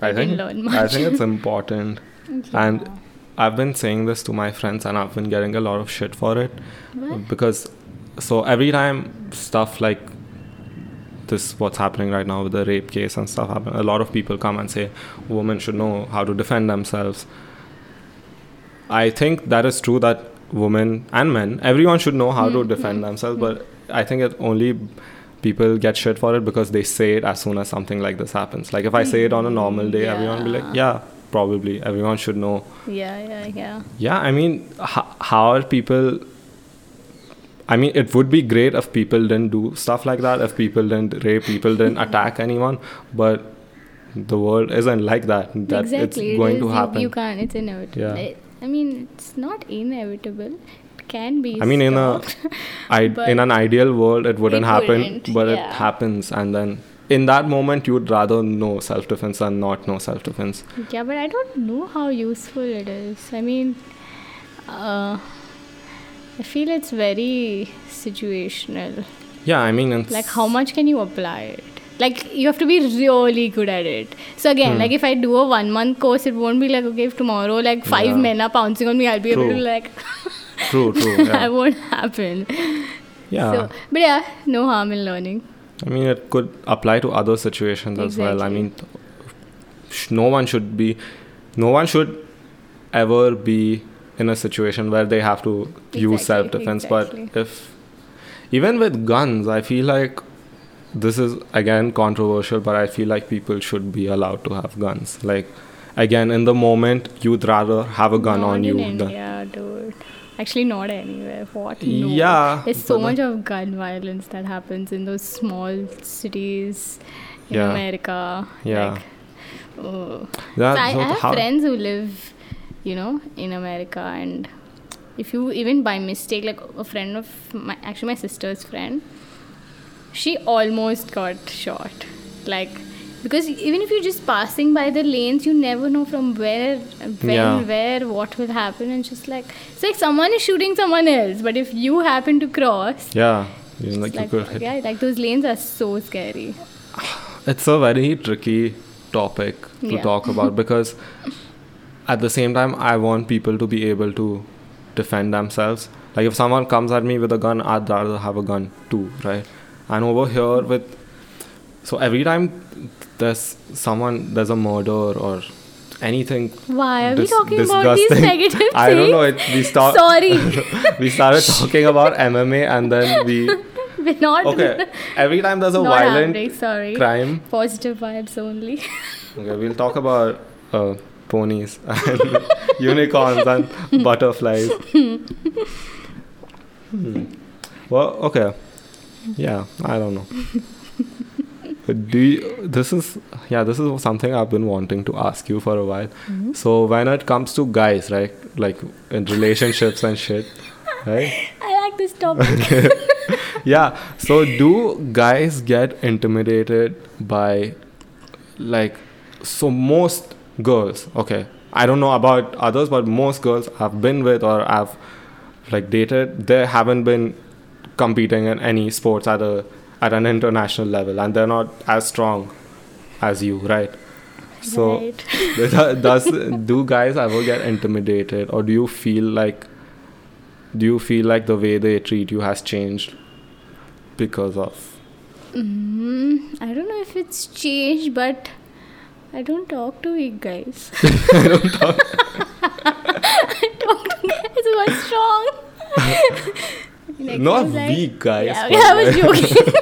I think learn I think it's important. And I've been saying this to my friends and I've been getting a lot of shit for it What? because so every time stuff like this what's happening right now with the rape case and stuff happen a lot of people come and say women should know how to defend themselves. I think that is true that women and men everyone should know how to Mm, defend mm, themselves but i think it only people get shit for it because they say it as soon as something like this happens like if i say it on a normal day everyone will be like yeah probably everyone should know Yeah, yeah, yeah. yeah, I mean, how, how are people? I mean, it would be great if people didn't do stuff like that, if people didn't rape, people didn't attack anyone, but the world isn't like that. That exactly. it's going is. to You- You, can't. It's inevitable. Yeah. It- I mean, it's not inevitable. It can be. I mean, in a, stopped. I, in an ideal world, it wouldn't happen, wouldn't, but it happens, and then in that moment, you would rather know self-defense than not know self-defense. yeah, but I don't know how useful it is. I mean, uh, I feel it's very situational. Yeah, I mean, Like, how much can you apply it? Like, you have to be really good at it. So, again, Hmm. like, if I do a one month course, it won't be like, okay, if tomorrow, like, five Yeah. men are pouncing on me, I'll be able to, like, True, true. Yeah. that won't happen. yeah. So, but yeah, no harm in learning. I mean, it could apply to other situations as well. I mean, no one should be, no one should ever be in a situation where they have to use self defense. exactly. But if, even with guns, I feel like this is again controversial, but I feel like people should be allowed to have guns. Like, again, in the moment, you'd rather have a gun not on you. in than- India, dude. Actually, not anywhere. What? No. Yeah, There's so much of gun violence that happens in those small cities in Yeah. America. Yeah. Like, oh. That- so I, I have how- friends who live, you know, in America, and if you even by mistake, like a friend of my, actually my sister's friend, she almost got shot. Like, because even if you're just passing by the lanes, you never know from where, when, Yeah. where, what will happen, and just like it's like someone is shooting someone else, but if you happen to cross, Yeah. You know, like, like, you could yeah, like those lanes are so scary. It's a very tricky topic to Yeah. talk about because at the same time, I want people to be able to defend themselves. Like if someone comes at me with a gun, I'd rather have a gun too, right? And over here with so every time there's someone there's a murder or anything Why are we dis- talking about these negative things? I don't know. It, we start. Sorry, we started talking about MMA and then we we're not. okay. Every time there's a violent outbreak, sorry. crime, Positive vibes only. Okay, we'll talk about uh, ponies and unicorns and butterflies. Hmm. Well, okay. Yeah, I don't know. Do you, this is yeah this is something I've been wanting to ask you for a while. Mm-hmm. So when it comes to guys, right, like in relationships and shit, right? I like this topic. yeah so do guys get intimidated by like so most girls okay i don't know about others but most girls i've been with or i've like dated they haven't been competing in any sports at a at an international level and they're not as strong as you right so right. does do guys ever get intimidated or do you feel like do you feel like the way they treat you has changed because of Mm, I don't know if it's changed, but I don't talk to weak guys. I don't talk. I talk to guys who are strong. Next not was like- weak guys Yeah, I was like, joking.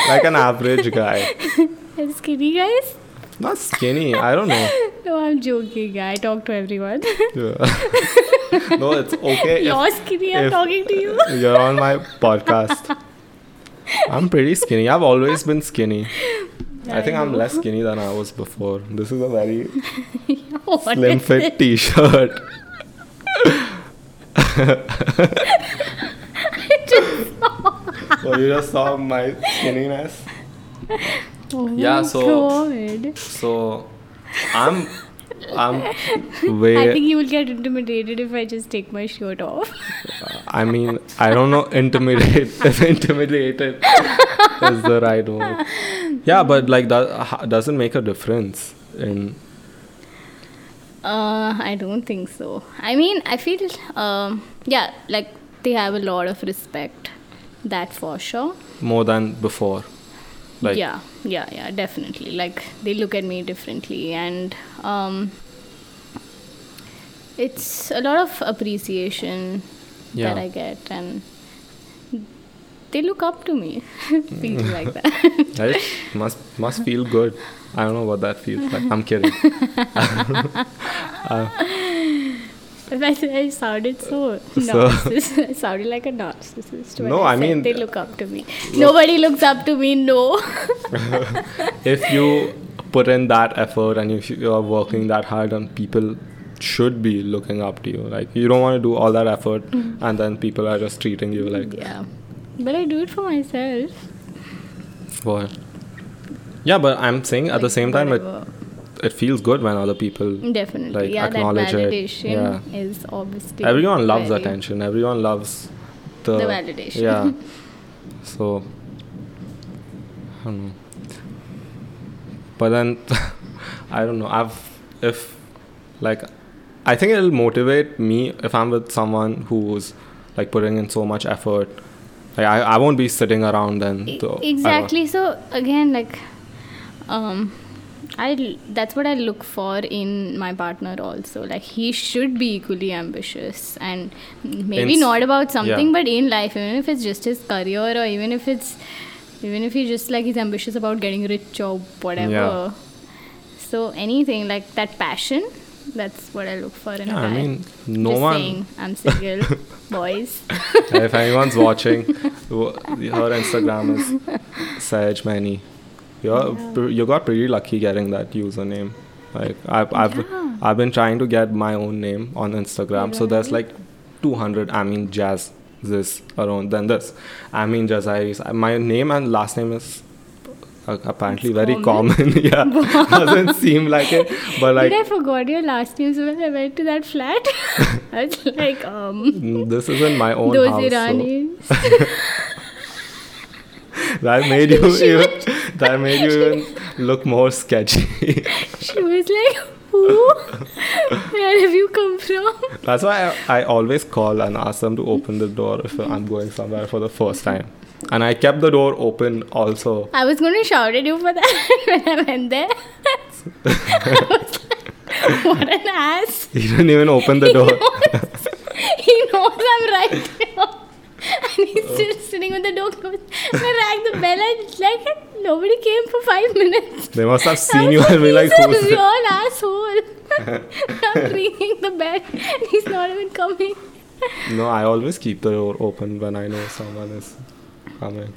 like an average guy And skinny guys? not skinny i don't know No, I'm joking. I talk to everyone. Yeah. no it's okay You're skinny. I'm talking to you. you're on my podcast i'm pretty skinny i've always been skinny i think i'm less skinny than i was before this is a very slim is fit it? t-shirt so you just saw my skinniness Oh Yeah, so- God. so i'm i'm I think you will get intimidated if I just take my shirt off. i mean i don't know intimidate intimidated is the right word yeah but like that doesn't make a difference in Uh, I don't think so. I mean, I feel, um, yeah, like they have a lot of respect. That for sure. more than before like yeah, yeah, yeah, definitely. Like they look at me differently, and um, it's a lot of appreciation Yeah. that I get, and they look up to me. Feel mm. like that. Must must feel good. I don't know what that feels like. I'm kidding. Uh, I, I sounded so So- narcissist. I sounded like a narcissist. No, I said mean- they look up to me. Nobody looks up to me. No. if you put in that effort and if you are working that hard, and people should be looking up to you. Like you don't want to do all that effort, mm-hmm. and then people are just treating you like yeah, but I do it for myself. what? Yeah, but I'm saying at the Like, same time, it whatever. it feels good when other people. Definitely, like, yeah. That acknowledge it. validation Yeah. is obviously Everyone loves very- attention. Everyone loves the, The validation. Yeah. So I don't know. But then I don't know. I've if like I think it'll motivate me if I'm with someone who's like putting in so much effort. Like I, I won't be sitting around and E- so, exactly. So again, like, um, I that's what I look for in my partner also. Like he should be equally ambitious and maybe In not about something, yeah. but in life, even if it's just his career or even if it's even if he just like he's ambitious about getting rich or whatever. Yeah. So anything like that passion. That's what I look for in Yeah, a guy. I mean, no Just one- saying, I'm single, boys. if anyone's watching, her Instagram is Saj Mani. You're Yeah. pr- you got pretty lucky getting that username. Like I've I've, Yeah. I've been trying to get my own name on Instagram. So there's like 200 I mean jazz this around than this. I mean jazz Iris. My name and last name is uh, apparently It's very common. common. yeah, doesn't seem like it, but like Did I forgot your last name so when I went to that flat? I was like, um, mm, this isn't my own those house. so Iranis. that made you She even was- that made you even look more sketchy. she was like, who? Where have you come from? That's why I, I always call and ask them to open the door if I'm going somewhere for the first time. And I kept the door open also. I was going to shout at you for that when I went there. I was like, what an ass. He didn't even open the He door. knows, he knows I'm right here. And he's still sitting with the door closed. I rang the bell and like nobody came for five minutes. They must have seen you and be like, he's who's a real asshole. I'm ringing the bell and he's not even coming. No, I always keep the door open when I know someone is coming.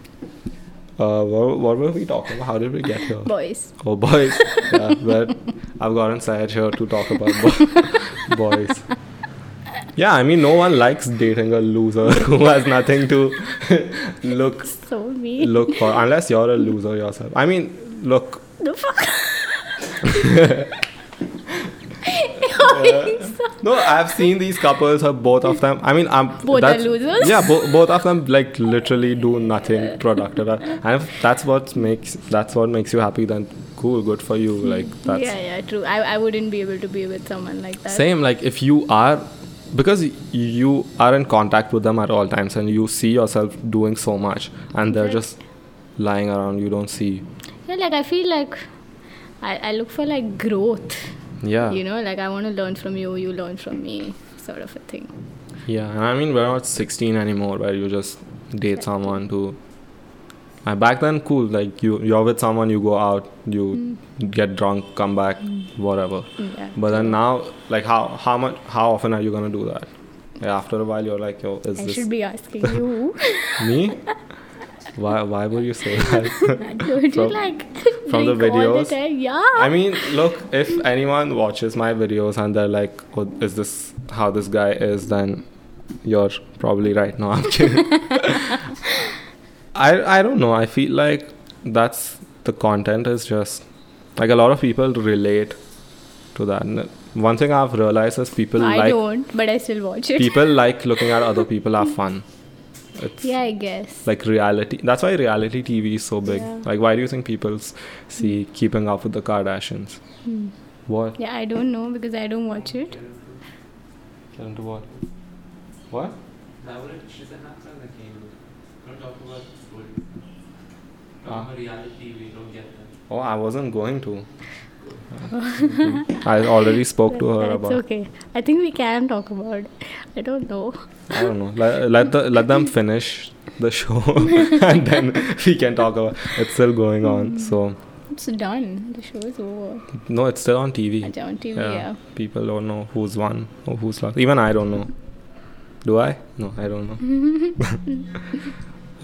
Uh, what, what were we talking about? How did we get here? Boys. Oh, boys. yeah, but I've gotten sad here to talk about bo- boys. Yeah, I mean, no one likes dating a loser who has nothing to look So mean. look for, unless you're a loser yourself. I mean, look. The fuck? No, I've seen these couples. Of both of them. I mean, I'm Both are losers? Yeah, bo- both of them like literally do nothing productive. And if that's what makes that's what makes you happy, then cool, good for you. Like that's yeah, yeah, true. I, I wouldn't be able to be with someone like that. Same, like if you are, because you are in contact with them at all times and you see yourself doing so much and they're Right. just lying around, you don't see. Yeah, like I feel like I, I look for like growth. Yeah. You know, like I want to learn from you, you learn from me, sort of a thing. Yeah. And I mean, we're not 16 anymore where you just date someone to. Uh, back then, cool. Like you, you're with someone, you go out, you get drunk, come back, whatever. Yeah. But then now, like how how much how often are you gonna do that? Like after a while, you're like, yo, is I this should be asking you. me? Why why would you say that? Don't you From- like from the videos? time? Yeah. I mean, look, if anyone watches my videos and they're like, oh, is this how this guy is, then you're probably right. No, I'm kidding. I, I don't know. I feel like that's the content is just like a lot of people relate to that. One thing I've realized is people like. I like don't, but I still watch it. people like looking at other people have fun. It's yeah, I guess. like reality. That's why reality TV is so big. Yeah. Like, why do you think people s- see Keeping Up with the Kardashians? Hmm. What? Yeah, I don't know because I don't watch it. Get into what? What? Now what if she's a hacker in the game? Don't talk about story. Ah. about reality, we don't get. Oh, I wasn't going to. I already spoke to her That's about. okay. I think we can talk about. I don't know. I don't know. Let, let the let them finish the show, and then we can talk about. It's still going on, so It's done. The show is over. no, it's still on TV. It's on TV, Yeah. yeah. People don't know who's won or who's lost. Even I don't know. Do I? No, I don't know.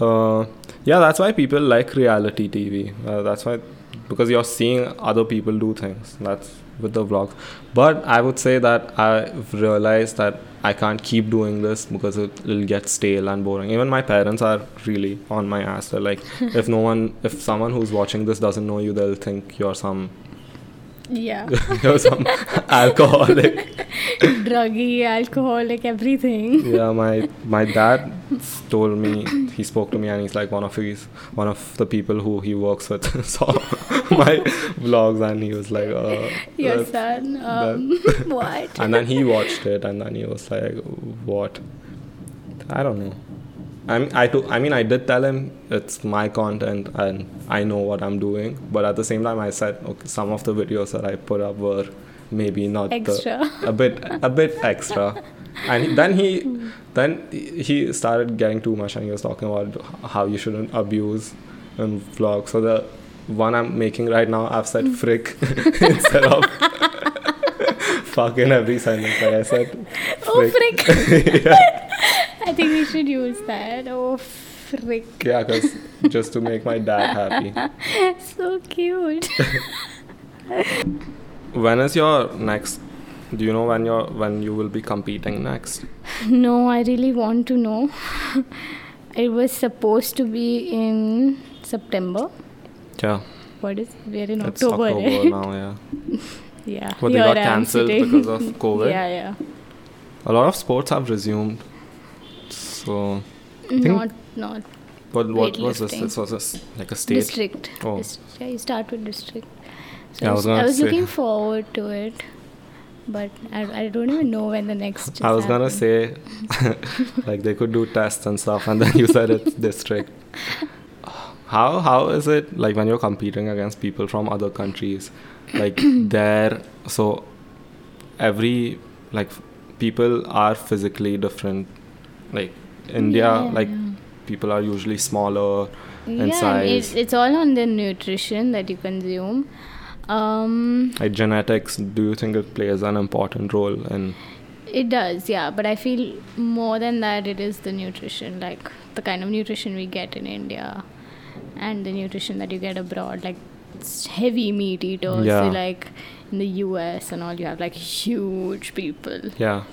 uh, yeah, that's why people like reality TV. Uh, that's why, because you're seeing other people do things. That's with the vlogs. But I would say that I've realized that I can't keep doing this because it will get stale and boring. Even my parents are really on my ass. They're like, if no one, if someone who's watching this doesn't know you, they'll think you're some, Yeah. you're some alcoholic. Druggy, alcoholic, everything. yeah my my dad told me he spoke to me and he's like one of his one of the people who he works with saw my vlogs and he was like uh, Your son. Um, what? and then he watched it and then he was like what i don't know I mean, I, to, I mean, I did tell him it's my content and I know what I'm doing, but at the same time, I said okay, some of the videos that I put up were maybe not Extra. The, a bit a bit extra, and then he then he started getting too much and he was talking about how you shouldn't abuse in vlogs. So the one I'm making right now, I've said mm. frick instead of fucking every sentence. Like I said, Oh, frick. yeah. Should use that. Oh, frick. Yeah, because just to make my dad happy. So cute. when is your next? Do you know when you're when you will be competing next? No, I really want to know. it was supposed to be in September. Yeah, What is we're in it's October, October right? now. Yeah, yeah. but they got cancelled because of COVID. Yeah, yeah. A lot of sports have resumed. So, think- Not not but what was this? This was a s like a state. district. Oh. Dis- yeah, you start with district. So Yeah, I was gonna I was say. looking forward to it, but I, I don't even know when the next. I was gonna say, like they could do tests and stuff, and then you said it's district. How how is it like when you're competing against people from other countries, like there? So every like f- people are physically different. Like India, Yeah, like people are usually smaller in yeah, size. It, it's all on the nutrition that you consume. Um, like genetics. Do you think it plays an important role in? it does, yeah. But I feel more than that, it is the nutrition, like the kind of nutrition we get in India, and the nutrition that you get abroad, like it's heavy meat eaters. Yeah. Like in the U.S. and all, you have like huge people. Yeah,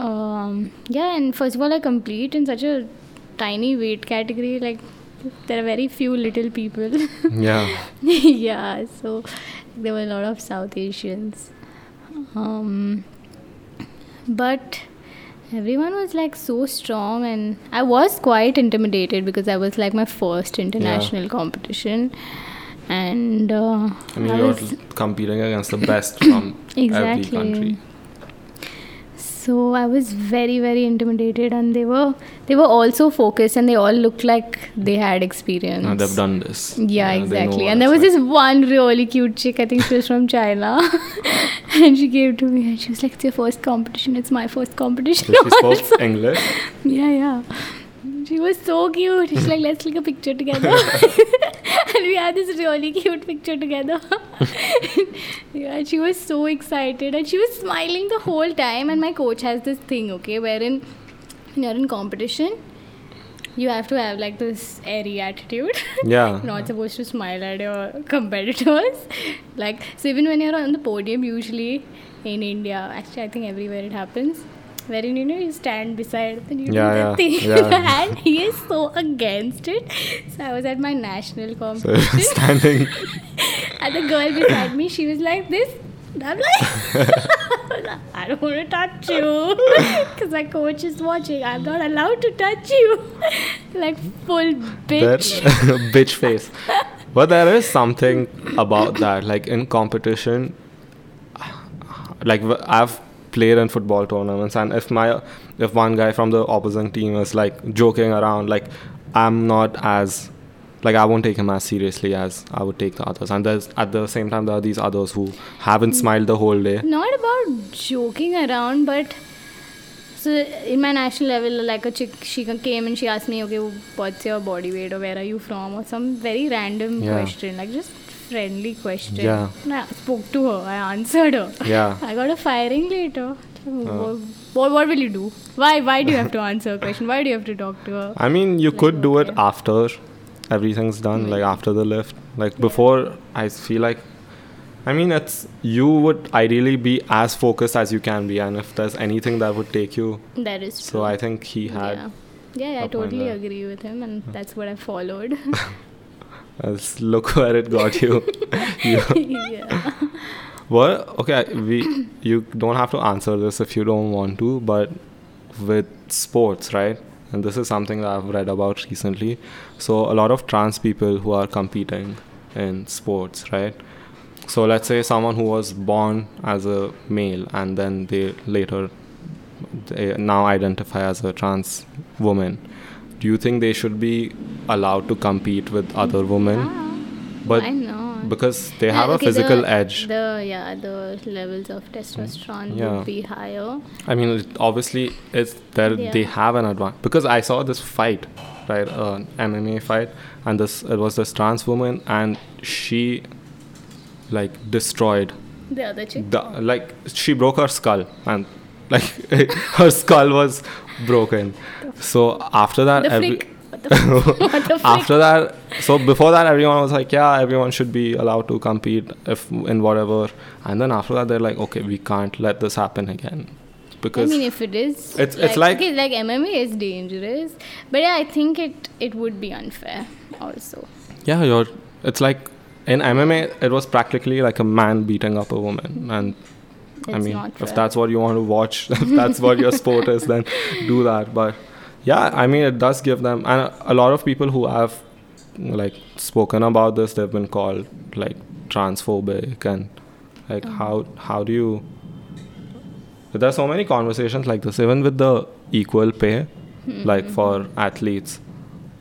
Um, yeah, and first of all, I compete in such a tiny weight category. Like, there are very few little people. yeah. yeah, so there were a lot of South Asians. Um, but everyone was like so strong, and I was quite intimidated because I was like my first international competition. And uh, I mean, I you're was- competing against the best from every country. So I was very very intimidated, and they were they were also focused, and they all looked like they had experience. Uh, they've done this. Yeah, know exactly. And there was like. this one really cute chick. I think she was from China, and she came to me and she was like, "It's your first competition. It's my first competition." So she also." spoke English. Yeah, yeah. She was so cute. She's like, let's take a picture together. and we had this really cute picture together. yeah, she was so excited and she was smiling the whole time. And my coach has this thing, okay, wherein when you're in competition, you have to have like this airy attitude. Yeah. You're not supposed to smile at your competitors. like, so even when you're on the podium, usually in India, actually, I think everywhere it happens, wherein you know you stand beside and you Yeah, do yeah, thing yeah. hand. He is so against it. So I was at my national So competition, standing. and the girl beside me, she was like this. And I'm like, I don't want to touch you because my coach is watching. I'm not allowed to touch you. like full bitch. bitch face. But there is something about that. Like in competition, like I've played in football tournaments, and if my if one guy from the opposing team is like joking around, like I'm not as like I won't take him as seriously as I would take the others. And there's at the same time there are these others who haven't smiled the whole day. not about joking around, but so in my national level, like a chick, she came and she asked me, okay, what's your body weight or where are you from or some very random Yeah. question, like just friendly question. Yeah. And I spoke to her, I answered her. Yeah. I got a firing later. What, what will you do? Why why do you have to answer a question? Why do you have to talk to her? I mean, you Like, could do it after everything's done, like mm-hmm. after the lift. Like before, I feel like, I mean, it's you would ideally be as focused as you can be, and if there's anything that would take you, That is true. so I think he had. yeah. Yeah, yeah, I totally agree with him, and hmm. that's what I followed. as look where it got you. you yeah. well, okay, we you don't have to answer this if you don't want to, but with sports, right? And this is something that I've read about recently. So a lot of trans people who are competing in sports, right? So let's say someone who was born as a male and then they later they now identify as a trans woman. Do you think they should be allowed to compete with other women? Ah, but Why not? because they have a okay, physical the, edge. The yeah, the levels of testosterone Yeah. would be higher. I mean, it, obviously, it's there. They have an advantage because I saw this fight, right, an MMA fight, and this it was this trans woman, and she like destroyed The other chick. the like she broke her skull, and like her skull was broken. So after that, every the, f- what the frick? after that so before that everyone was like yeah everyone should be allowed to compete if in whatever. And then after that they're like okay we can't let this happen again. Because I mean, if it is, It's- it's like- okay, like MMA is dangerous, but yeah, I think it it would be unfair also. yeah you're it's like in mma it was practically like a man beating up a woman. And i mean if that's what you want to watch if that's what your sport is then do that. But yeah i mean it does give them and a lot of people who have like spoken about this they've been called like transphobic and like Oh. how how do you there's so many conversations like this even with the equal pay Hmm. like hmm, for hmm. athletes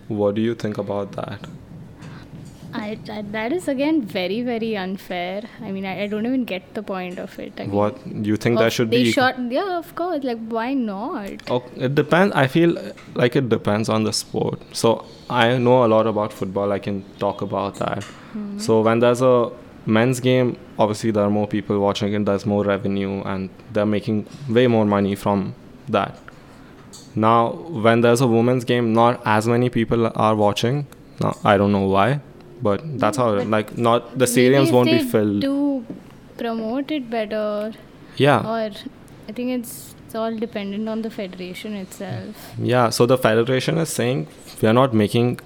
what do you think about that I, I that is again very very unfair. I mean, I, I don't even get the point of it. I mean, what you think of- should they be shot yeah of course like why not Oh, it depends. I feel like it depends on the sport. So I know a lot about football. I can talk about that. Hmm. So when there's a men's game, obviously there are more people watching it. There's more revenue, and they're making way more money from that. Now, when there's a women's game, not as many people are watching. Now I don't know why, but that's how. But Like, not the stadiums won't be filled. to promote it better Yeah. or i think it's it's all dependent on the federation itself Yeah, so the federation is saying we are not making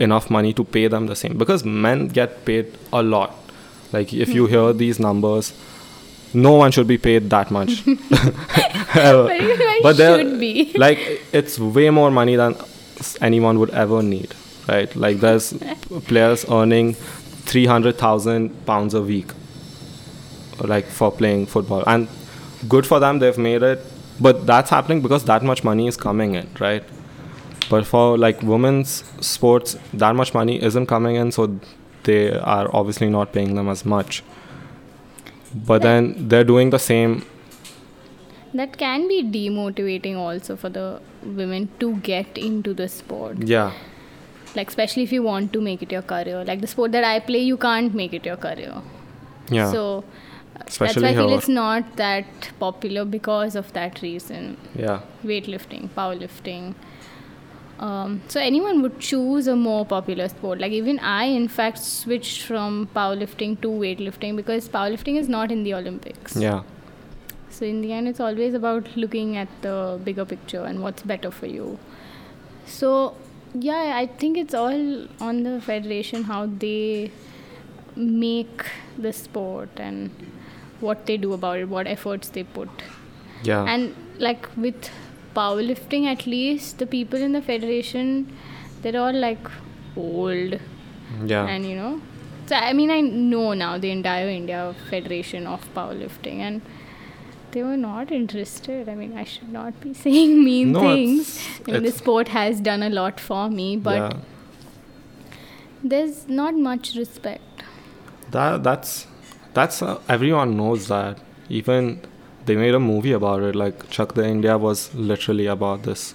enough money to pay them the same because men get paid a lot. Like if you hmm. hear these numbers, no one should be paid that much. but But there- should be like it's way more money than anyone would ever need, right? Like there's players earning 300,000 pounds a week like for playing football. And good for them they've made it. But that's happening because that much money is coming in right? But for like women's sports that much money isn't coming in so they are obviously not paying them as much. But then they're doing the same. That can be demotivating also for the women to get into the sport. Yeah like especially if you want to make it your career. Like the sport that i play you can't make it your career. Yeah. So Especially that's why i feel it's not that popular because of that reason. Yeah. Weightlifting powerlifting. Um, so anyone would choose a more popular sport. Like even i in fact switched from powerlifting to weightlifting because powerlifting is not in the olympics. Yeah. So in the end, it's always about looking at the bigger picture and what's better for you. So yeah, I think it's all on the federation how they make the sport and what they do about it, what efforts they put. yeah. And like with powerlifting, at least the people in the federation, they're all like old. Yeah. And you know so i mean i know now the entire india federation of powerlifting and they were not interested. I mean i should not be saying mean No, things. It's- i mean the sport has done a lot for me but yeah. there's not much respect. That that's that's uh, everyone knows that. Even they made a movie about it like Chak De India was literally about this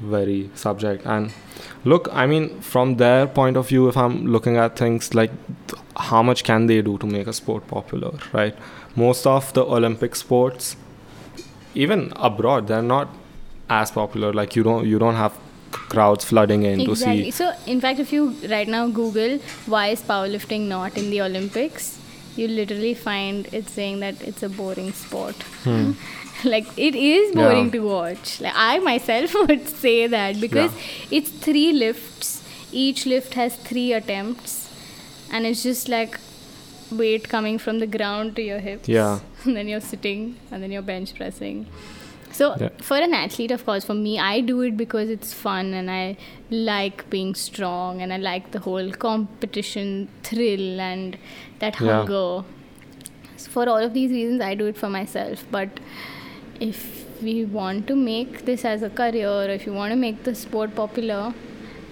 very subject. And look i mean from their point of view if i'm looking at things like th- how much can they do to make a sport popular right most of the olympic sports even abroad they're not as popular. Like you don't you don't have crowds flooding in to exactly. See so in fact if you right now google why is powerlifting not in the olympics you literally find it saying that it's a boring sport. Hmm. like it is boring Yeah. to watch. Like i myself would say that because it's three lifts. Each lift has three attempts. And it's just like weight coming from the ground to your hips Yeah. and then you're sitting and then you're bench pressing so Yeah. for an athlete of course for me i do it because it's fun and i like being strong and i like the whole competition thrill and that Yeah. hunger so for all of these reasons i do it for myself but if we want to make this as a career or if you want to make the sport popular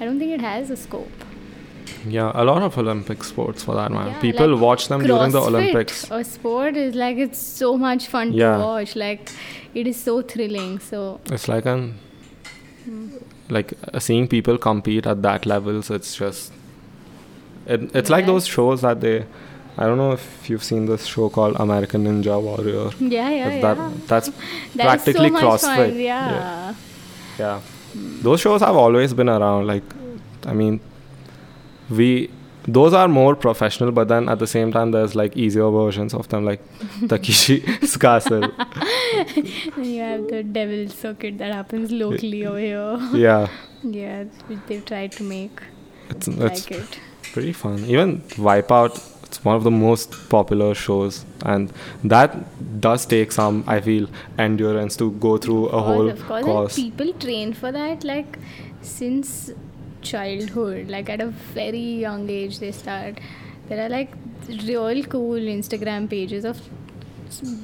i don't think it has a scope yeah a lot of olympic sports for that matter Yeah, people like watch them during the olympics A sport is like it's so much fun Yeah. to watch. Like it is so thrilling. So it's like an like uh, seeing people compete at that levels it's just it, it's like those shows that they i don't know if you've seen this show called american ninja warrior yeah, yeah, If yeah. that that's That practically so CrossFit. Fun. Yeah. Yeah. yeah those shows have always been around. Like, I mean, we those are more professional, but then at the same time, there's like easier versions of them, like Takeshi's Castle. And you have the devil circuit that happens locally over here. Yeah, yeah, which they've tried to make. it's it's like it. pretty fun. Even Wipeout, it's one of the most popular shows, and that does take some, I feel, endurance to go through a course, whole of course. course. People train for that like since childhood. Like at a very young age, they start. There are like real cool Instagram pages of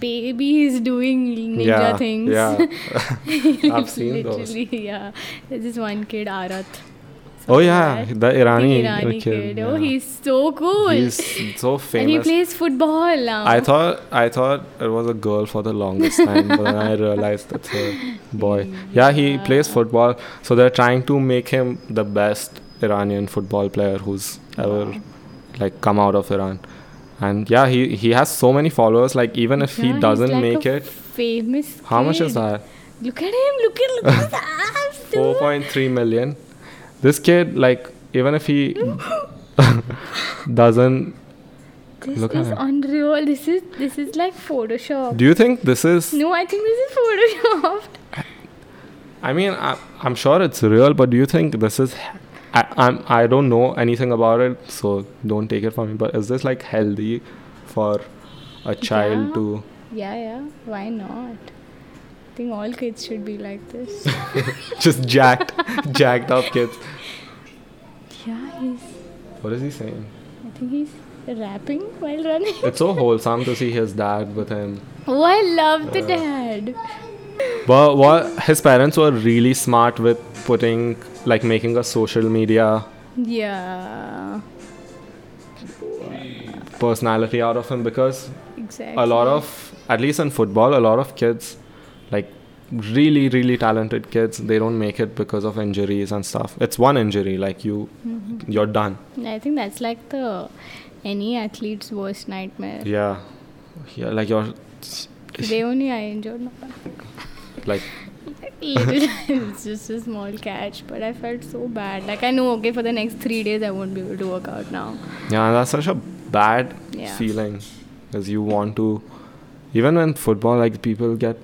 babies doing ninja yeah, things. yeah. I've seen those. Literally, yeah. There's this one kid, Arat. Oh yeah, that. the Irani, the Irani kid. kid. Oh, yeah. he's so cool. He's so famous. and he plays football now. I thought I thought it was a girl for the longest time, but then I realized it's a boy. Yeah, he plays football. So they're trying to make him the best Iranian football player who's ever like come out of Iran. And yeah, he he has so many followers. Like even if Yeah, he doesn't like make it, famous. how much is that? Look at him! Look at look at his abs, Four point three million. This kid, like even if he doesn't, This Look at is unreal. This is this is like Photoshop. do you think this is? no, I think this is Photoshop. I mean, I, I'm sure it's real, but do you think this is? I, I'm I don't know anything about it, so don't take it from me. But is this like healthy for a child Yeah. to? Yeah, yeah. Why not? Think all kids should be like this. just jacked, jacked up kids. yeah, he's. What is he saying? I think he's rapping while running. It's so wholesome to see his dad with him. oh, I love the Uh, dad. But what his parents were really smart with putting like making a social media Yeah, personality out of him because exactly. a lot of at least in football a lot of kids really really talented kids they don't make it because of injuries and stuff it's one injury like you Mm-hmm. you're done I think that's like the any athlete's worst nightmare. yeah yeah like you're Today only I back. like it's just a small catch, but I felt so bad. Like I know, okay, for the next three days I won't be able to work out now. yeah that's such a bad Yeah. feeling because you want to even in football like people get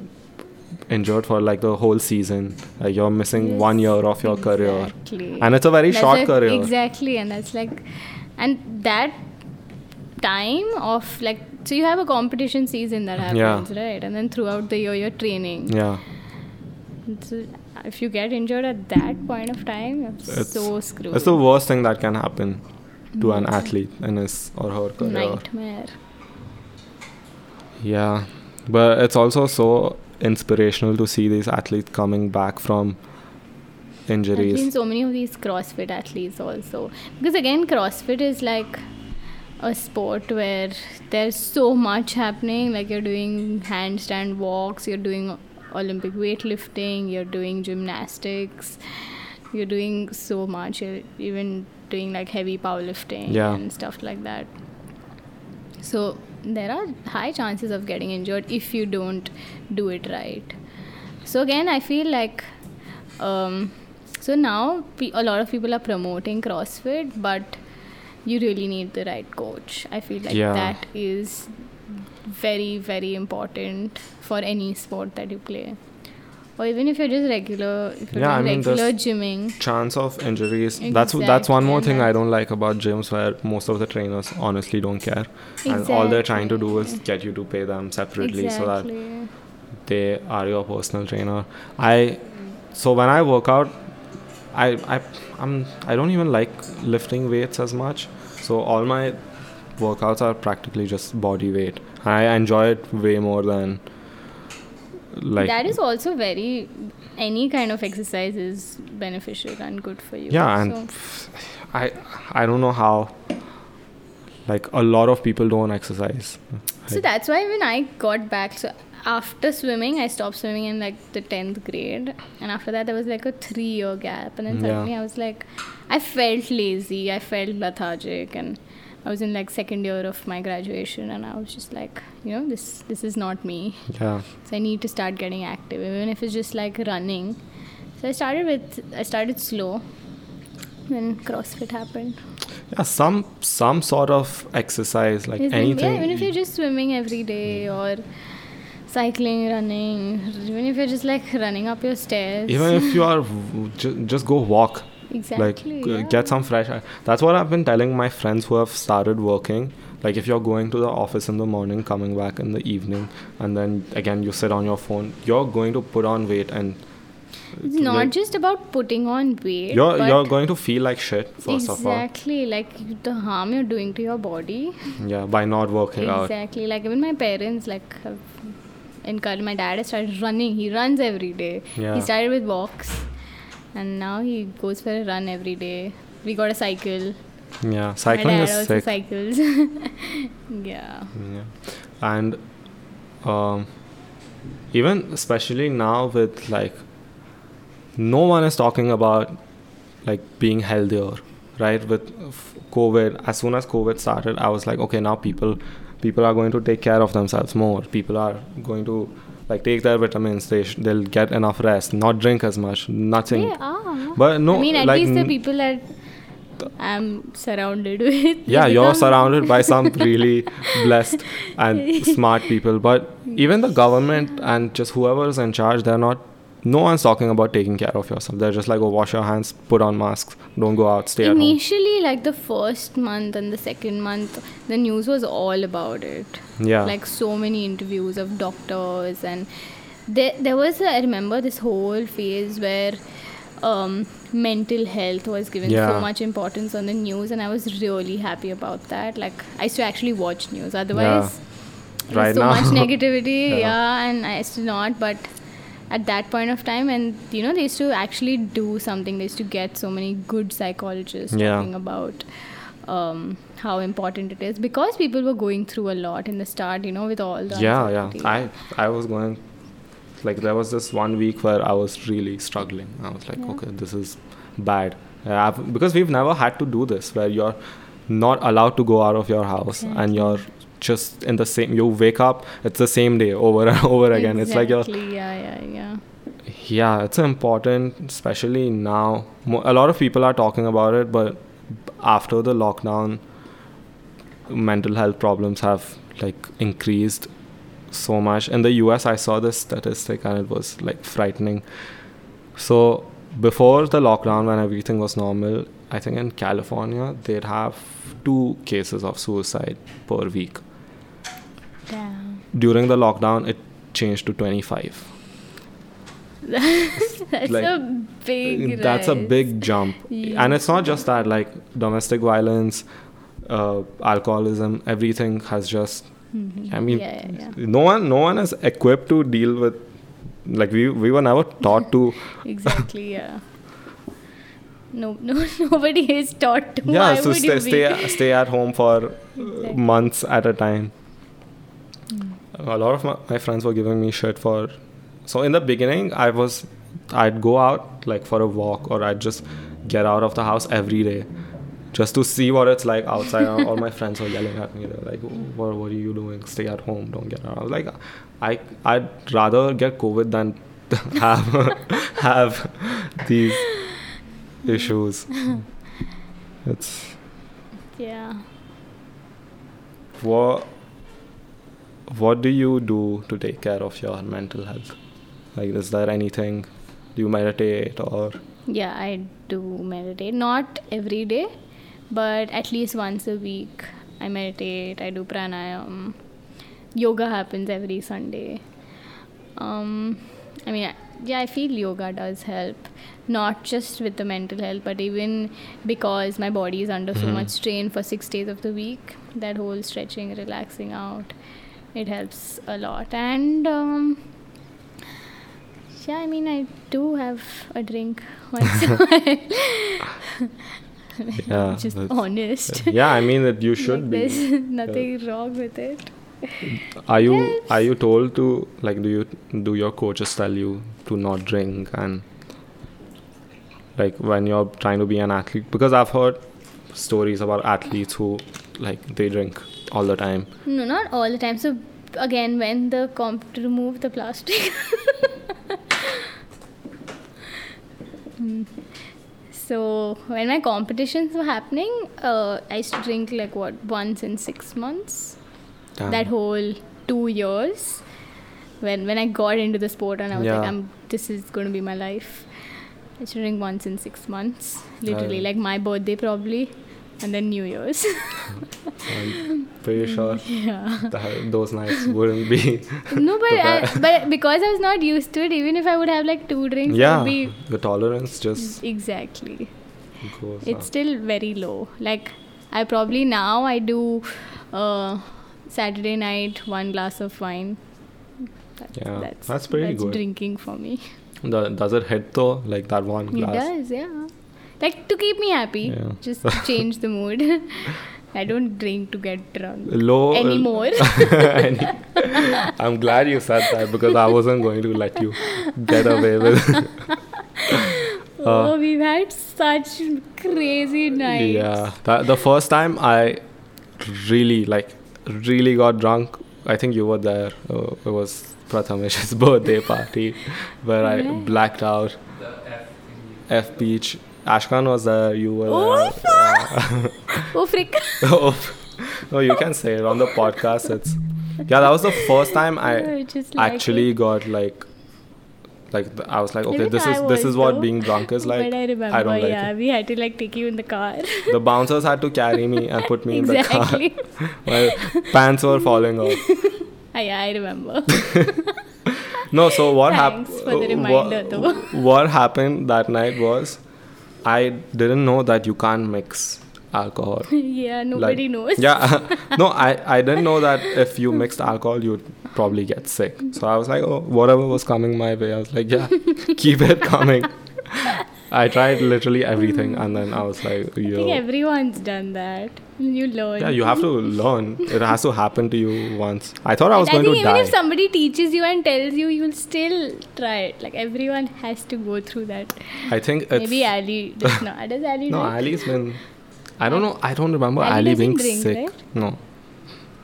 injured for like the whole season like you're missing Yes, one year of your career and it's a very That's short like- career Exactly, and that's like, and that time of like, so you have a competition season that Yeah. happens, right? And then throughout the year you're training. yeah So if you get injured at that point of time, you're It's- so screwed. it's the worst thing that can happen to an mm-hmm. athlete in his or her career nightmare. Yeah, but it's also so inspirational to see these athletes coming back from injuries. I've seen so many of these CrossFit athletes also. Because again, CrossFit is like a sport where there's so much happening. Like you're doing handstand walks, you're doing Olympic weightlifting, you're doing gymnastics, you're doing so much. You're even doing like heavy powerlifting Yeah. and stuff like that. So there are high chances of getting injured if you don't do it right. So again, I feel like um, so now pe- a lot of people are promoting CrossFit, but you really need the right coach. I feel like Yeah. that is very very important for any sport that you play, or even if you're just regular, if you're Yeah, I doing mean, regular gymming. Chance of injuries. That's that's one more thing I don't like about gyms where most of the trainers honestly don't care, and all they're trying to do is get you to pay them separately so that they are your personal trainer. I so when I work out, I I I'm I don't even like lifting weights as much. So all my workouts are practically just body weight. I enjoy it way more than like that is also very any kind of exercise is beneficial and good for you. yeah and So- I don't know how like a lot of people don't exercise. So that's why when I got back, so after swimming, I stopped swimming in like the 10th grade. And after that, there was like a three year gap. And then Yeah. suddenly I was like, I felt lazy, I felt lethargic. And I was in like second year of my graduation. And I was just like, you know, this, this is not me. Yeah. So I need to start getting active, even if it's just like running. So I started with I started slow. When CrossFit happened. Yeah, some some sort of exercise, like Yes, anything. Yeah, even if you're just swimming every day mm. or cycling, running, even if you're just like running up your stairs. even if you are just go walk exactly. like yeah. get some fresh air that's what i've been telling my friends who have started working like if you're going to the office in the morning coming back in the evening and then again you sit on your phone you're going to put on weight and It's not like, just about putting on weight. you're you're going to feel like shit first exactly like the harm you're doing to your body. yeah by not working out Exactly. Like even my parents, like have encouraged. My dad has started running. He runs every day. Yeah. He started with walks, and now he goes for a run every day. We got a cycle. yeah cycling is sick cycles. yeah. Yeah. And um, even especially now with like no one is talking about like being healthier, right? With f- COVID, as soon as COVID started, I was like, okay, now people people are going to take care of themselves more. People are going to like take their vitamins. They sh- they'll get enough rest, not drink as much, nothing. They are. But no, I mean, at like least the people that I'm surrounded with. yeah you're surrounded by some really blessed and smart people but even the government and just whoever is in charge they're not no one's talking about taking care of yourself they're just like oh wash your hands put on masks don't go out stay at home Initially, like the first month and the second month, the news was all about it. yeah Like so many interviews of doctors, and there there was a, I remember this whole phase where um, mental health was given Yeah. so much importance on the news, and I was really happy about that. Like I used to actually watch news. Otherwise, was Right so now. much negativity. Yeah. yeah. and I used to not, but. At that point of time, and you know, they used to actually do something. They used to get so many good psychologists Yeah. talking about um, how important it is because people were going through a lot in the start, you know, with all the yeah yeah i i was going like there was this one week where i was really struggling i was like Yeah. okay this is bad yeah, I've- because we've never had to do this where you're not allowed to go out of your house and you're just in the same you wake up it's the same day over and over again. It's like you're Exactly, yeah, yeah, yeah. yeah it's important especially now. A lot of people are talking about it but after the lockdown mental health problems have like increased so much. In the us i saw this statistic and it was like frightening. So before the lockdown when everything was normal i think in california they'd have two cases of suicide per week Damn. during the lockdown it changed to 25 That's Like, a big that's a big jump and it's not just that like domestic violence uh, alcoholism everything has just Mhm. i mean yeah, yeah, yeah. no one no one is equipped to deal with like we we were never taught to Exactly, yeah. No, no, nobody is taught to. yeah so stay, stay stay at home for Exactly. months at a time Mm. A lot of my, my friends were giving me shit for so in the beginning i was i'd go out like for a walk or i'd just get out of the house every day just to see what it's like outside. All my friends were yelling at me they're like what, what are you doing? Stay at home don't get out. I was like i i'd rather get covid than have have these issues. It's Yeah. what what do you do to take care of your mental health like is there anything do you meditate or Yeah, I do meditate. Not every day, but at least once a week. I meditate, I do pranayam. Yoga happens every Sunday. Um, I mean, yeah, I feel yoga does help. Not just with the mental health, but even because my body is under so Mhm. much strain for six days of the week. That whole stretching, relaxing out, it helps a lot. And um, yeah, I mean, I do have a drink once in a while. Yeah, just honest. yeah i mean that you should Like, be There's nothing wrong with it. are you Yes. are you told to like do you do your coaches tell you to not drink and like when you're trying to be an athlete because i've heard stories about athletes who like they drink all the time No, not all the time. So again, when the comp to remove the plastic. So when my competitions were happening, uh, I used to drink like what once in six months. Damn. That whole two years. When when I got into the sport and I was like, I'm this is going to be my life. I used to drink once in six months, literally Uh, like my birthday probably, and then New Year's. I'm pretty sure yeah. that those nights wouldn't be. No, but I, but because I was not used to it, even if I would have like two drinks, yeah, would be the tolerance just exactly. It's up. still very low. Like I probably now I do uh, Saturday night one glass of wine. That's, Yeah, that's, that's pretty that's good. drinking for me. The, does it hit though? Like that one glass? It does, yeah. Like to keep me happy, Yeah. just to change the mood. I don't drink to get drunk Low anymore. Any- I'm glad you said that because I wasn't going to let you get away with. oh, we've had such crazy nights. yeah, that, the first time I really like really got drunk. I think you were there. Uh, it was Prathamesh's birthday party where I blacked out. The F F Beach. Ashkan was there. You were Oh, there. Oh, no, you can say it on the podcast. It's yeah. That was the first time I I like actually it. got like like I was like okay Even this I is this is what though. being drunk is like but I remember, I don't like yeah, it. we had to like take you in the car. the bouncers had to carry me and put me exactly. in the car my pants were falling off Ah, yeah, I remember. no so what happened Thanks for the reminder, though. what happened that night was I didn't know that you can't mix alcohol yeah, nobody Like- knows. Yeah, no, I, I didn't know that if you mixed alcohol, you'd probably get sick. So I was like, oh, whatever was coming my way, I was like, yeah, keep it coming. I tried literally everything, and then I was like, "You." I think everyone's done that. You learn. yeah, you have to learn. It has to happen to you once. I thought I was I going think to even die. if somebody teaches you and tells you, you'll still try it. Like everyone has to go through that. I think it's Maybe Ali does not. Does Ali no. it? Ali's been. I don't know. I don't remember Ali Ali, being drink, sick. right? No.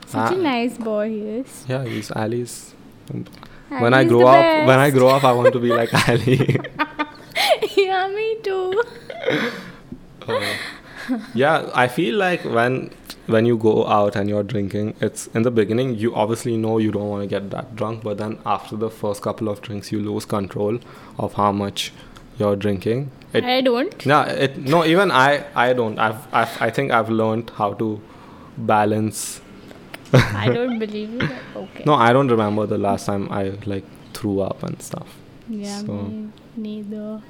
Such a Ah. nice boy he is. Yeah, he's Ali's. When I grow up, when I grow up, I want to be like Ali. yeah, me too. Uh, yeah i feel like when when you go out and you're drinking it's in the beginning you obviously know you don't want to get that drunk but then after the first couple of drinks you lose control of how much you're drinking it I don't. no it no even i i don't i've, I've i think i've learned how to balance I don't believe you. Okay. no i don't remember the last time i like threw up and stuff Yeah, so- me neither.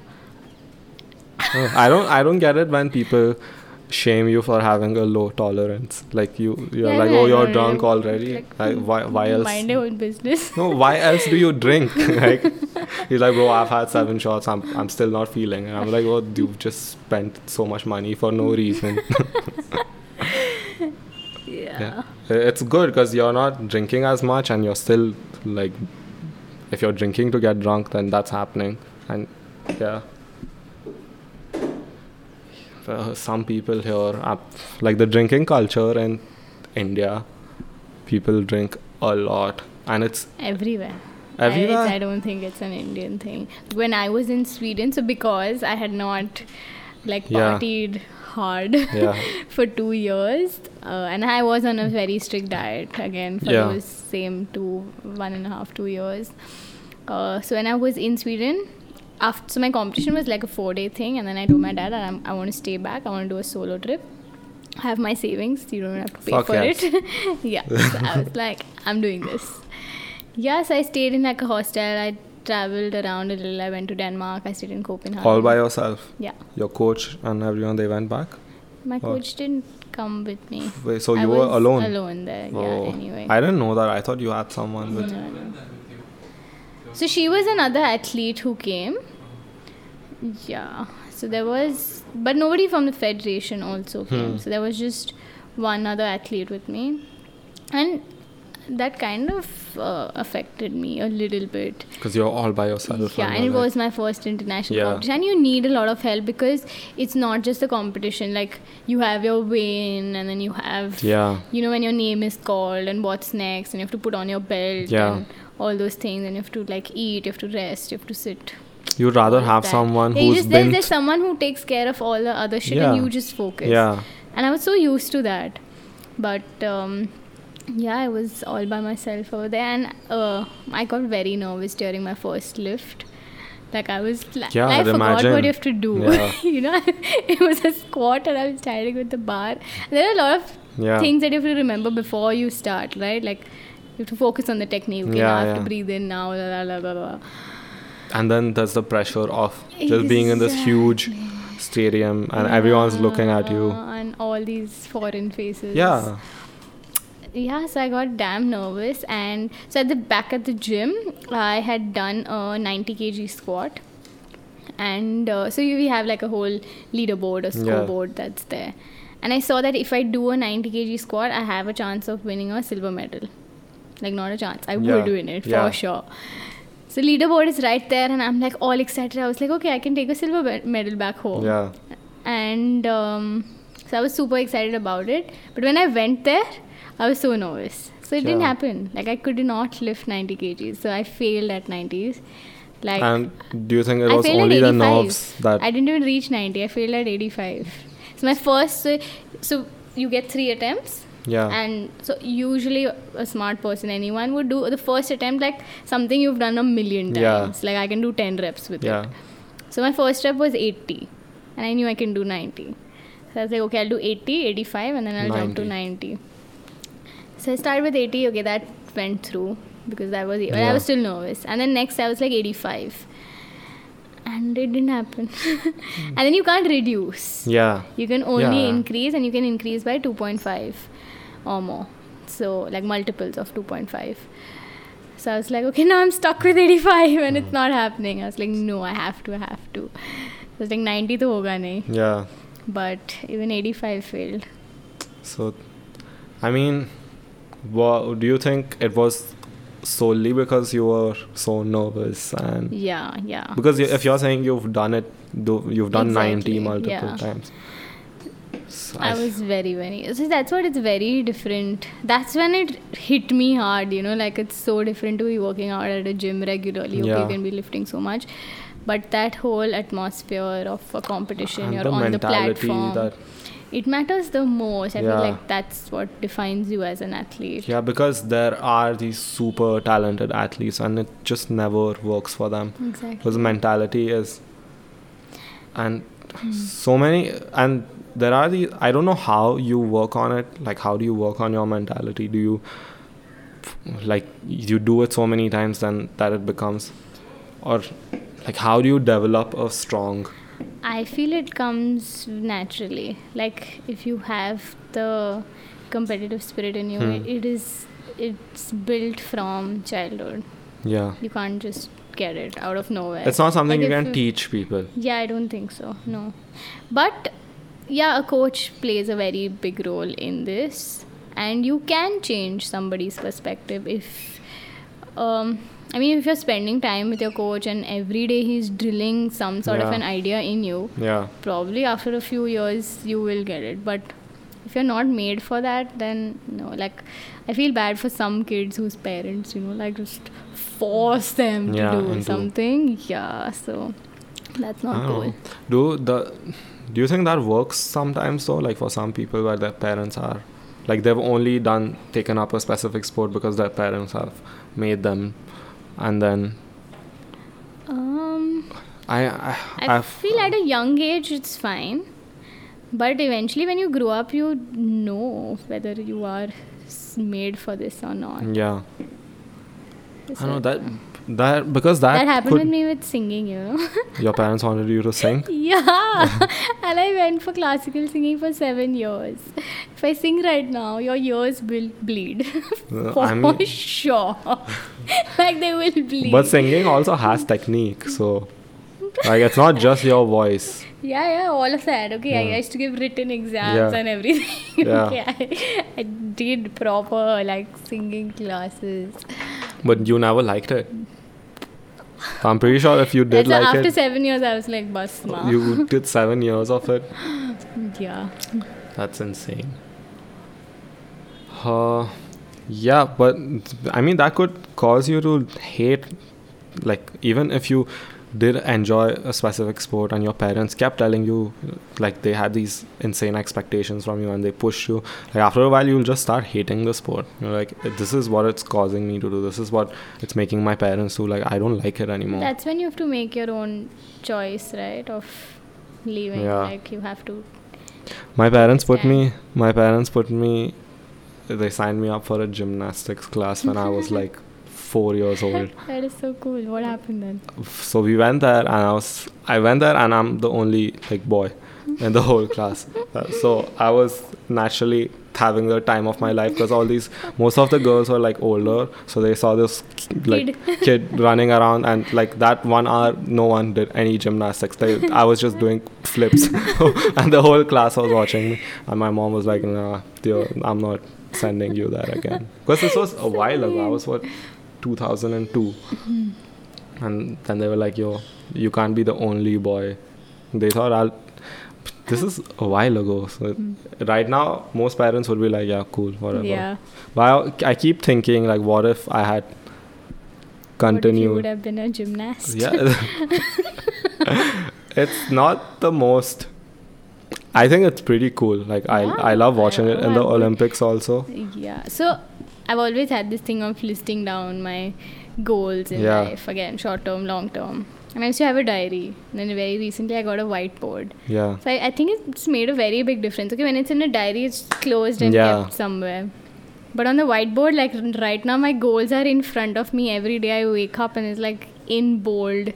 I don't i don't get it when people shame you for having a low tolerance. Like you you're Yeah, like no, oh you're drunk already. Like, like, why, why else Mind your own business. no why else do you drink? Like he's like bro i've had seven shots. I'm, I'm still not feeling and i'm like oh you've just spent so much money for no reason. Yeah. yeah. It's good because you're not drinking as much and you're still like if you're drinking to get drunk then that's happening. And yeah uh, some people here like the drinking culture in india people drink a lot and it's Everywhere. everywhere I, I don't think it's an Indian thing. When I was in Sweden, so because I had not like Yeah. partied hard yeah for two years, uh, and I was on a very strict diet again for Yeah. those same two, one and a half, two years. Uh, so when I was in Sweden, after so my competition was like a four day thing, and then I told my dad that I'm, I want to stay back. I want to do a solo trip. I have my savings. You don't have to pay Fuck for yes. it. yeah. So I was like, I'm doing this. Yes, I stayed in like a hostel. I traveled around a little. I went to Denmark. I stayed in Copenhagen. all by yourself Yeah. your coach and everyone they went back My coach didn't come with me. Wait, so I you were alone Alone there. Oh. Yeah. Anyway. i didn't know that i thought you had someone with No, no. So she was another athlete who came. Yeah. So there was, but nobody from the federation also came. Hmm. So there was just one other athlete with me, and that kind of uh, affected me a little bit. because you're all by yourself Yeah, and it like- was my first international Yeah. competition. And you need a lot of help because it's not just a competition. Like you have your win, and then you have yeah you know when your name is called and what's next and you have to put on your belt Yeah. and all those things and you have to like eat you have to rest you have to sit You'd rather all have that. someone Yeah, who's just, there's, been. there's someone who takes care of all the other shit, and you just focus. yeah. And I was so used to that, but um, yeah, I was all by myself over there, and uh, I got very nervous during my first lift. Like I was, la- Yeah, I I'd forgot what you have to do. Yeah. you know, it was a squat, and I was standing with the bar. There are a lot of Yeah. things that you have to remember before you start, right? Like you have to focus on the technique. Okay, Yeah, now I have yeah. to breathe in now. Blah, blah, blah, blah. And then there's the pressure of just being in this huge stadium and everyone's looking at you. And all these foreign faces. Yeah. yeah so i got damn nervous and so at the back at the gym i had done a 90 kg squat and uh, so we have like a whole leaderboard a Yeah. scoreboard that's there and i saw that if i do a 90 kg squat i have a chance of winning a silver medal like not a chance i Yeah. would win it Yeah. for sure so leaderboard is right there and i'm like all excited i was like okay i can take a silver medal back home Yeah. and um, so I was super excited about it. But when I went there, I was so nervous. So it didn't happen. Like I could not lift 90 kgs. So I failed at 90s. Like And do you think it I was only the 85. nerves that. I didn't even reach 90. I failed at 85. So my first, so, so you get three attempts. Yeah. And so usually a smart person, anyone would do the first attempt like something you've done a million times Yeah. Like I can do 10 reps with yeah. it. So my first step was 80, and I knew I can do 90. So I was like, okay, I'll do 80, 85, and then I'll jump to 90. So I started with 80. Okay, that went through because that was but I was still nervous. And then next I was like 85, and it didn't happen. Hmm. and then you can't reduce. Yeah. You can only Yeah. increase, and you can increase by 2.5 or more. So like multiples of 2.5. So I was like, okay, now I'm stuck with 85 and it's hmm. not happening. I was like, no, I have to, I have to. So I was like, 90 to hoga nahi. Yeah. But even 85 failed. So, I mean, wha do you think it was solely because you were so nervous and Yeah, yeah. because if you're saying you've done it, you've done 90 multiple yeah. times. So I was very, very. So that's what it's very different. That's when it hit me hard, you know, like it's so different to be working out at a gym regularly. Okay, Yeah. you can be lifting so much. But that whole atmosphere of a competition, and you're the on the platform. that it matters the most. I Yeah. feel like that's what defines you as an athlete. yeah because there are these super talented athletes and it just never works for them Exactly. because mentality is and Hmm. so many and there are these i don't know how you work on it like how do you work on your mentality do you like you do it so many times then that it becomes or like how do you develop a strong I feel it comes naturally. Like if you have the competitive spirit in you, Hmm. it, it is it's built from childhood. yeah You can't just get it out of nowhere. it's not something Like you can teach people Yeah, I don't think so. No. But yeah, a coach plays a very big role in this and you can change somebody's perspective if um I mean if you're spending time with your coach and every day he's drilling some sort of an idea in you, yeah probably after a few years you will get it. But if you're not made for that, then no. Like I feel bad for some kids whose parents, you know, like just force them Yeah, to do something. Yeah, so that's not cool. know. Do the do you think that works sometimes though? Like for some people where their parents are like they've only done taken up a specific sport because their parents have made them and then Um, I I, I I've- feel at a young age it's fine, but eventually when you grow up, you know whether you are made for this or not. yeah So I know that that because that, that happened with me with singing, you know. your parents wanted you to sing yeah, and I went for classical singing for seven years. If I sing right now, your ears will bleed Uh, for I mean- sure. like they will bleed. but singing also has technique so like it's not just your voice Yeah, yeah, all of that. Okay, I used to give written exams Yeah. and everything. Yeah. okay, I, I did proper like singing classes. but you never liked it I'm pretty sure if you did like after it seven years, I was like, bus ma. you did seven years of it yeah. That's insane. Uh, yeah, but I mean that could cause you to hate, like even if you did enjoy a specific sport and your parents kept telling you like they had these insane expectations from you and they pushed you like after a while you'll just start hating the sport you're like this is what it's causing me to do this is what it's making my parents do like i don't like it anymore That's when you have to make your own choice, right? Of leaving. Yeah. Like you have to. my parents put me my parents put me they signed me up for a gymnastics class when i was like four years old. That is so cool. What happened then? so we went there and i was i went there and i'm the only like boy in the whole class. Uh, so i was naturally having the time of my life because all these most of the girls were like older. So they saw this like kid running around and like that one hour no one did any gymnastics. They, i was just doing flips. And the whole class was watching me. And my mom was like nah dear, i'm not sending you that again. Because this was a while ago. I was what 2002 and then they were like yo you can't be the only boy. They thought i'll this is a while ago. So hmm. right now most parents would be like yeah cool whatever. Yeah. but I, I keep thinking like what if i had if you continued would have been a gymnast? yeah. It's not the most. I think it's pretty cool. Like i i love watching I it in the olympics also. Yeah. So I've always had this thing of listing down my goals in Yeah. life again, short term, long term. And I used to have a diary. And then very recently I got a whiteboard. yeah So I, I think it's made a very big difference. Okay, when it's in a diary, it's closed and Yeah. kept somewhere. But on the whiteboard, like right now, my goals are in front of me every day. I wake up and it's like in bold,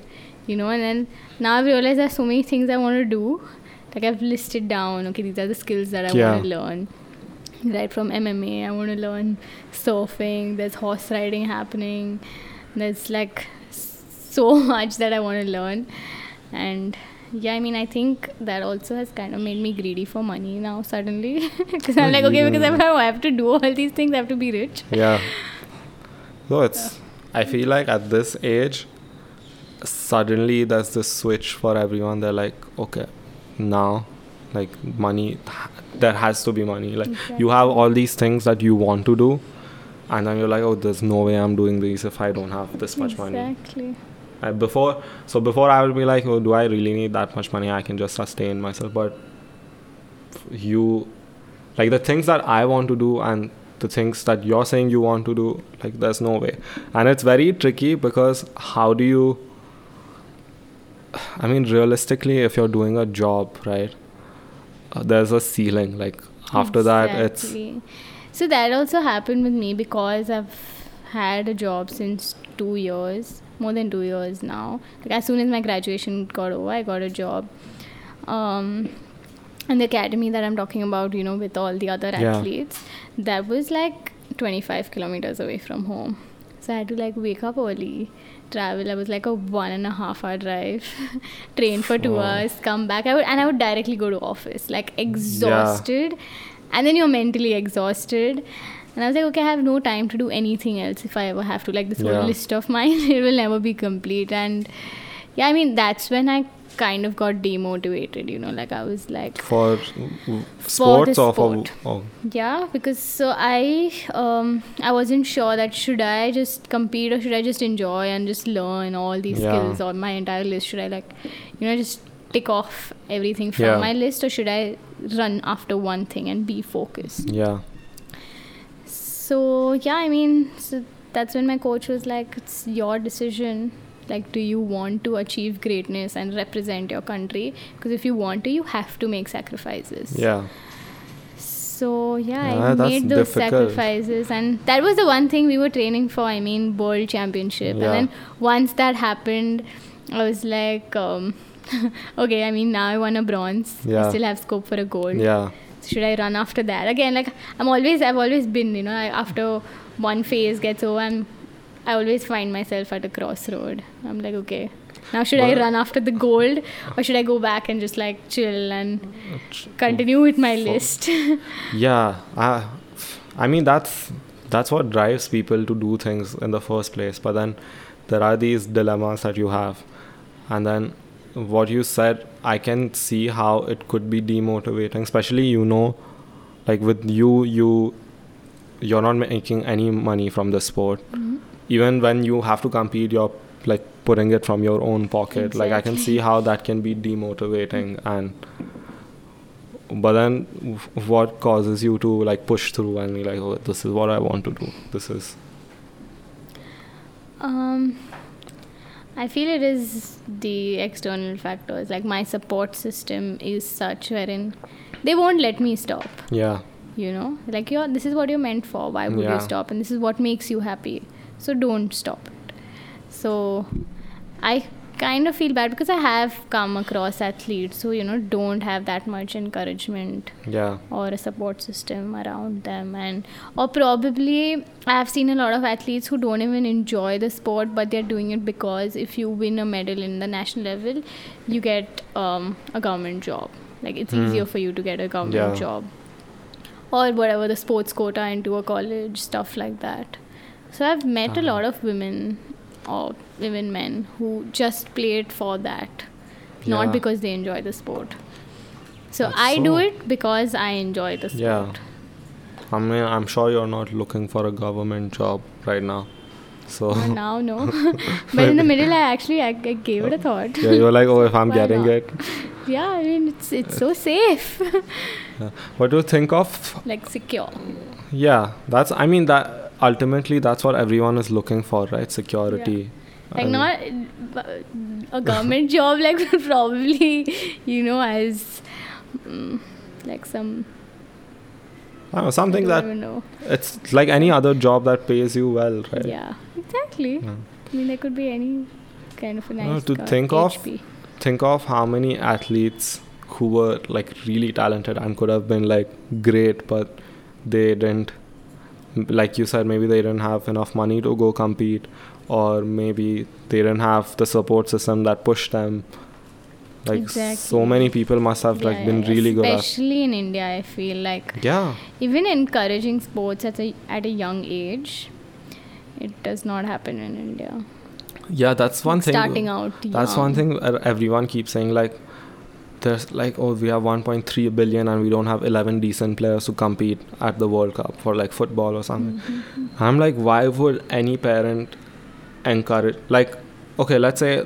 you know. And then now I've realized there's so many things I want to do. Like I've listed down. Okay, these are the skills that I Yeah. want to learn. Right from MMA, I want to learn surfing. There's horse riding happening. There's like so much that I want to learn, and yeah, I mean, I think that also has kind of made me greedy for money now suddenly. Because I'm oh, like, okay, because if I have to do all these things, I have to be rich. yeah so it's i feel like at this age suddenly there's this switch for everyone they're like okay now like money there has to be money. Like you have all these things that you want to do and then you're like oh there's no way i'm doing these if i don't have this much money. Exactly. I, before so before i would be like oh do i really need that much money? I can just sustain myself. But you like the things that i want to do and the things that you're saying you want to do like there's no way. And it's very tricky because how do you i mean realistically if you're doing a job right uh, there's a ceiling like after that it's So that also happened with me because I've had a job since two years, more than two years now. Like as soon as my graduation got over, I got a job. Um, and the academy that I'm talking about, you know, with all the other Yeah. athletes, that was like 25 kilometers away from home. So I had to like wake up early, travel. I was like a one and a half hour drive, train for two hours, come back. I would and I would directly go to office, like exhausted, and then you're mentally exhausted. And I was like, okay, I have no time to do anything else if I ever have to. Like this Yeah. whole list of mine, it will never be complete. And yeah, I mean that's when I kind of got demotivated. You know, like I was like, for sports or for oh, yeah, because so I um I wasn't sure that should I just compete or should I just enjoy and just learn all these Yeah. skills on my entire list? Should I like you know just tick off everything from Yeah. my list or should I run after one thing and be focused? yeah So yeah, I mean, so that's when my coach was like, "It's your decision. Like, do you want to achieve greatness and represent your country? Because if you want to, you have to make sacrifices." yeah So yeah, Yeah, I made those difficult. sacrifices, and that was the one thing we were training for. I mean, world championship, Yeah. and then once that happened, I was like, um, okay. I mean, now I won a bronze. Yeah. I still have scope for a gold. yeah Should I run after that again? Like I'm always, I've always been, you know, I, after one phase gets over, I'm, I always find myself at a crossroad. I'm like, okay. Now should I run after the gold or should I go back and just like chill and continue with my list? yeah I, I mean that's that's what drives people to do things in the first place but then there are these dilemmas that you have and then what you said i can see how it could be demotivating especially you know like with you you you're not making any money from the sport mm-hmm. Even when you have to compete you're like putting it from your own pocket. Like I can see how that can be demotivating and. But then, what causes you to like push through and be like, oh, this is what I want to do. This is Um, I feel it is the external factors. Like my support system is such wherein they won't let me stop. yeah, You know, like you're this is what you're meant for. Why would Yeah. you stop? And this is what makes you happy. So don't stop it. So I kind of feel bad because I have come across athletes who you know don't have that much encouragement yeah, or a support system around them and or probably i've seen a lot of athletes who don't even enjoy the sport but they're doing it because if you win a medal in the national level you get um, a government job like it's Hmm. easier for you to get a government Yeah. job or whatever the sports quota into a college stuff like that so i've met a Uh-huh. lot of women or even men who just play it for that not because they enjoy the sport so That's i do it because i enjoy the sport yeah. I mean, I'm sure you're not looking for a government job right now. So Uh, now no but in the middle i actually i, I gave it a thought yeah, you're like, oh, if I'm Why getting not? it. yeah i mean it's it's so safe Yeah. What do you think of? like secure Yeah, that's. I mean, that ultimately that's what everyone is looking for, right? Security. like not a government job like probably you know as mm, like some I don't know, something I that don't know it's like any other job that pays you well, right? yeah exactly Yeah. i mean there could be any kind of a No, nice to think of- Think of how many athletes who were like really talented and could have been like great, but they didn't. Like you said, maybe they didn't have enough money to go compete, or maybe they didn't have the support system that pushed them. Like so many people must have like been yeah, really good especially in india i feel like Yeah, even encouraging sports at a at a young age it does not happen in india yeah, that's one thing. starting out That's one thing everyone keeps saying like there's like oh we have 1.3 billion and we don't have 11 decent players to compete at the World Cup for like football or something. Mhm. I'm like why would any parent encourage like okay let's say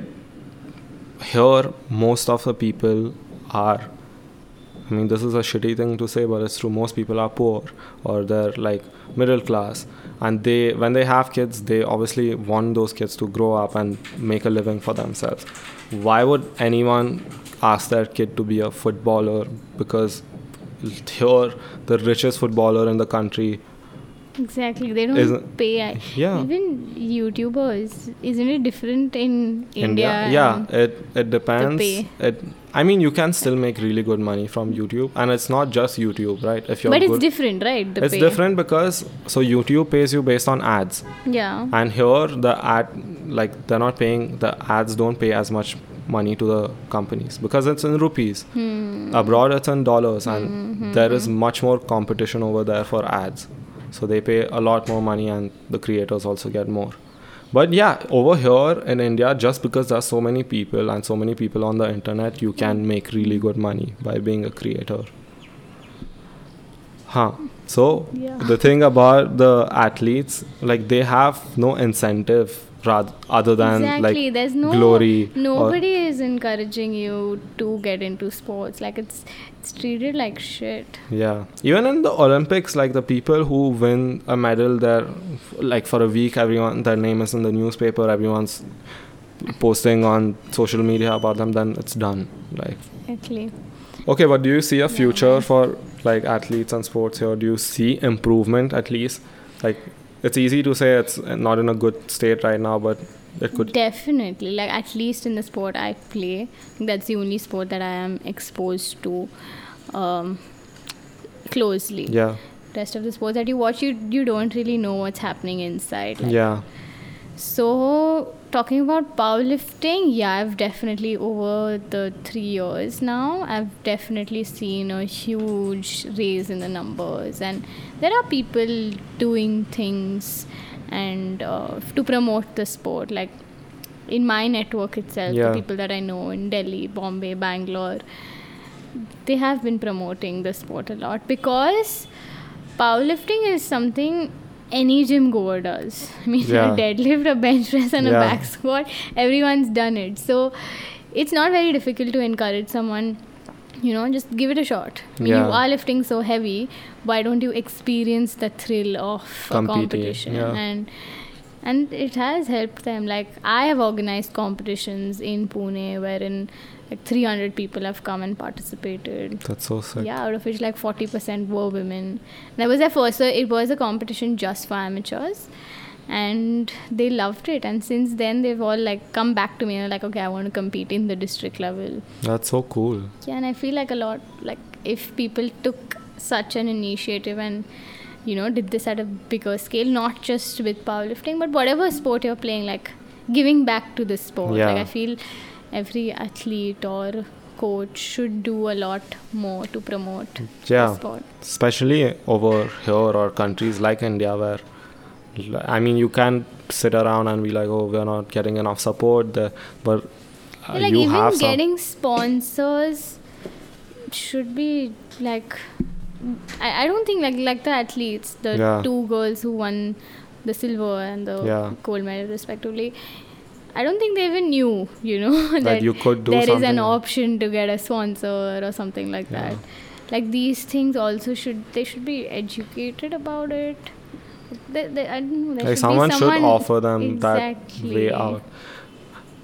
here most of the people are I mean this is a shitty thing to say but it's true most people are poor or they're like middle class and they when they have kids they obviously want those kids to grow up and make a living for themselves why would anyone ask their kid to be a footballer because here the richest footballer in the country exactly they don't Isn't- pay yeah. even youtubers isn't it different in india, yeah it it depends. it i mean you can still make really good money from youtube and it's not just youtube right? If you're but it's different right it's pay. different because so youtube pays you based on ads. Yeah. And here the ad like they're not paying the ads don't pay as much money to the companies. Because it's in rupees. Hmm. abroad it's in dollars and Mhm, there is much more competition over there for ads. So they pay a lot more money and the creators also get more. But yeah over here in india just because there's so many people and so many people on the internet you can make really good money by being a creator. Huh. So Yeah. the thing about the athletes like they have no incentive rather other than exactly like there's no glory or- nobody is encouraging you to get into sports like it's it's treated like shit Yeah, even in the Olympics, like the people who win a medal, they're like for a week, everyone their name is in the newspaper, everyone's posting on social media about them. Then it's done. Like, actually okay, but do you see a Yeah. future for like athletes and sports here? Do you see improvement at least? Like, it's easy to say it's not in a good state right now, but it could. definitely. Like at least in the sport i play that's the only sport that i am exposed to um, closely. Yeah, rest of the sports that you watch you you don't really know what's happening inside. Like, yeah, So, talking about powerlifting, yeah, I've definitely over the three years now, I've definitely seen a huge raise in the numbers, and there are people doing things and uh, to promote the sport. Like in my network itself, Yeah. the people that I know in Delhi, Bombay, Bangalore, they have been promoting the sport a lot because powerlifting is something any gym goer does. I mean, Yeah. a deadlift, a bench press, and a back squat, everyone's done it. So it's not very difficult to encourage someone. You know, just give it a shot. I mean, Yeah. you are lifting so heavy. Why don't you experience the thrill of a competition? yeah. And and it has helped them. Like I have organized competitions in Pune wherein like 300 people have come and participated. That's so sick. Yeah, out of which like 40% were women. That was their first, so it was a competition just for amateurs. And they loved it. And since then, they've all like come back to me and like, okay, I want to compete in the district level. That's so cool. Yeah, and I feel like a lot, like if people took such an initiative and, you know, did this at a bigger scale, not just with powerlifting, but whatever sport you're playing, like giving back to the sport. Yeah. Like I feel every athlete or coach should do a lot more to promote Yeah. the sport. especially over here or countries like India where I mean you can sit around and be like oh we're not getting enough support there but uh, like you even have some getting sponsors should be like I, I don't think like like the athletes the Yeah. two girls who won the silver and the Yeah. gold medal respectively I don't think they even knew you know that, you could do there is something. an option to get a sponsor or something like Yeah. that like these things also should they should be educated about it they, they, I don't know, like should someone, be should offer them exactly. that way out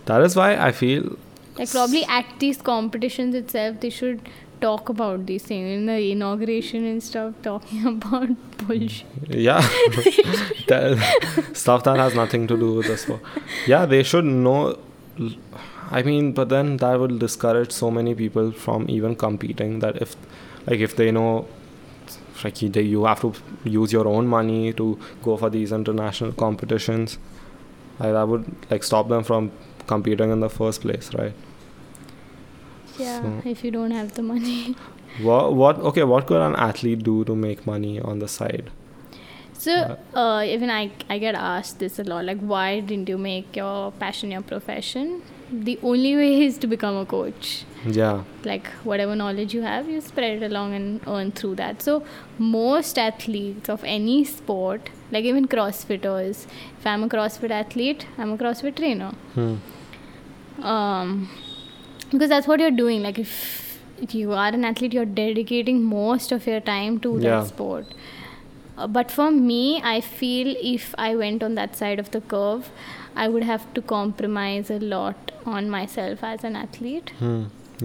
that is why I feel Like probably at these competitions itself, they should talk about these things in the inauguration and stuff, talking about bullshit. yeah that, stuff that has nothing to do with the sport yeah they should know i mean but then that will discourage so many people from even competing that if like if they know like you, you have to use your own money to go for these international competitions like that would like stop them from competing in the first place right Yeah, So- if you don't have the money. what what okay what could an athlete do to make money on the side So uh, even I, I get asked this a lot. Like, why didn't you make your passion your profession? The only way is to become a coach. yeah like whatever knowledge you have you spread it along and earn through that so most athletes of any sport like even crossfitters if i'm a crossfit athlete i'm a crossfit trainer hmm. um, because that's what you're doing like if, if you are an athlete you're dedicating most of your time to Yeah. that sport uh, but for me i feel if i went on that side of the curve i would have to compromise a lot on myself as an athlete Hmm.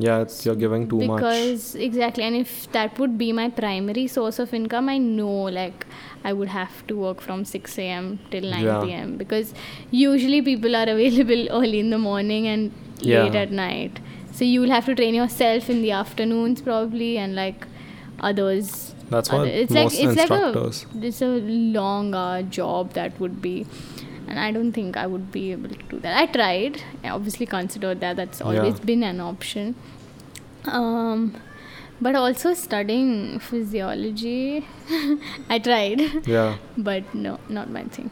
yeah it's you're giving too much because exactly and if that would be my primary source of income i know like i would have to work from 6 a.m till 9 Yeah. p.m because usually people are available early in the morning and Yeah. late at night so you will have to train yourself in the afternoons probably and like others That's other- it's most like it's instructors. like a it's a long uh, job that would be and i don't think i would be able to do that i tried i obviously considered that that's always Yeah. been an option um but also studying physiology i tried yeah. but no not my thing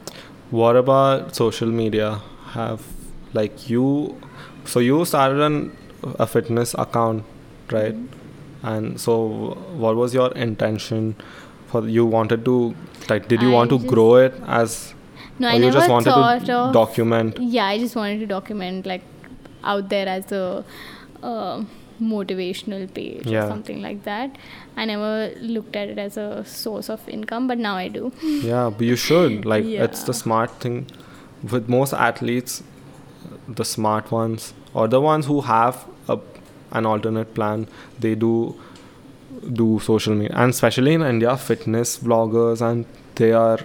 What about social media? Have like you? So you started an, a fitness account, right? And so, what was your intention? For you wanted to like, did you I want to grow it as, no or i you never just wanted thought to of document? yeah i just wanted to document like out there as a uh, motivational page Yeah. or something like that i never looked at it as a source of income but now i do Yeah, but you should. Like, it's the smart thing. With most athletes, the smart ones or the ones who have a, an alternate plan, they do do social media, and especially in India, fitness vloggers and they are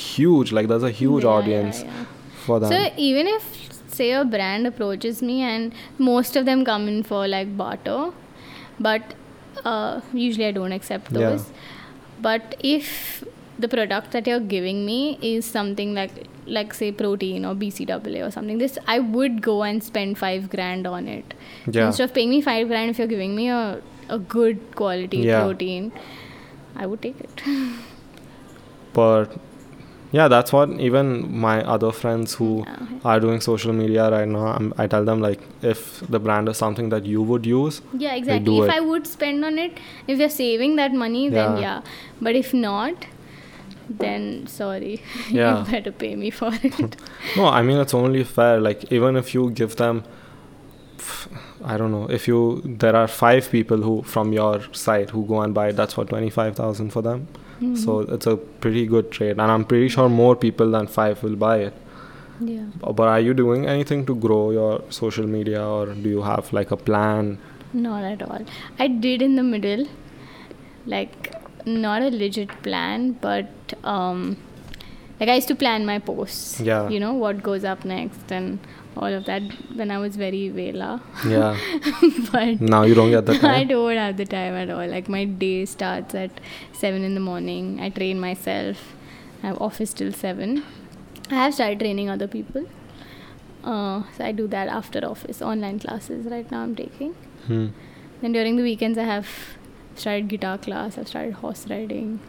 huge. Like, there's a huge Yeah, audience yeah. for them. So even if say a brand approaches me and most of them come in for like barter, but uh, usually I don't accept Yeah. those. But if the product that you're giving me is something like like say protein or BCAA or something, this I would go and spend five grand on it. Yeah. Instead of paying me five grand, if you're giving me a a good quality Yeah. protein, I would take it. but yeah, that's what even my other friends who oh, Yeah. are doing social media right now, I'm, I tell them like if the brand is something that you would use, Yeah, exactly. If it. I would spend on it, if you're saving that money, then Yeah. yeah. But if not, then sorry, Yeah. you better pay me for it. No, I mean it's only fair. Like even if you give them, I don't know, if you there are five people who from your side who go and buy it, that's for twenty five thousand for them. So it's a pretty good trade, and I'm pretty sure more people than five will buy it. yeah. But are you doing anything to grow your social media, or do you have like a plan? Not at all. I did in the middle, like not a legit plan, but um, like I used to plan my posts. Yeah. You know what goes up next and all of that when I was very Vela. Yeah. but now you don't get the time. I don't have the time at all. Like my day starts at seven in the morning. I train myself. I have office till seven. I have started training other people. Uh, so I do that after office. Online classes right now I'm taking. Hmm. Then during the weekends, I have started guitar class. I've started horse riding.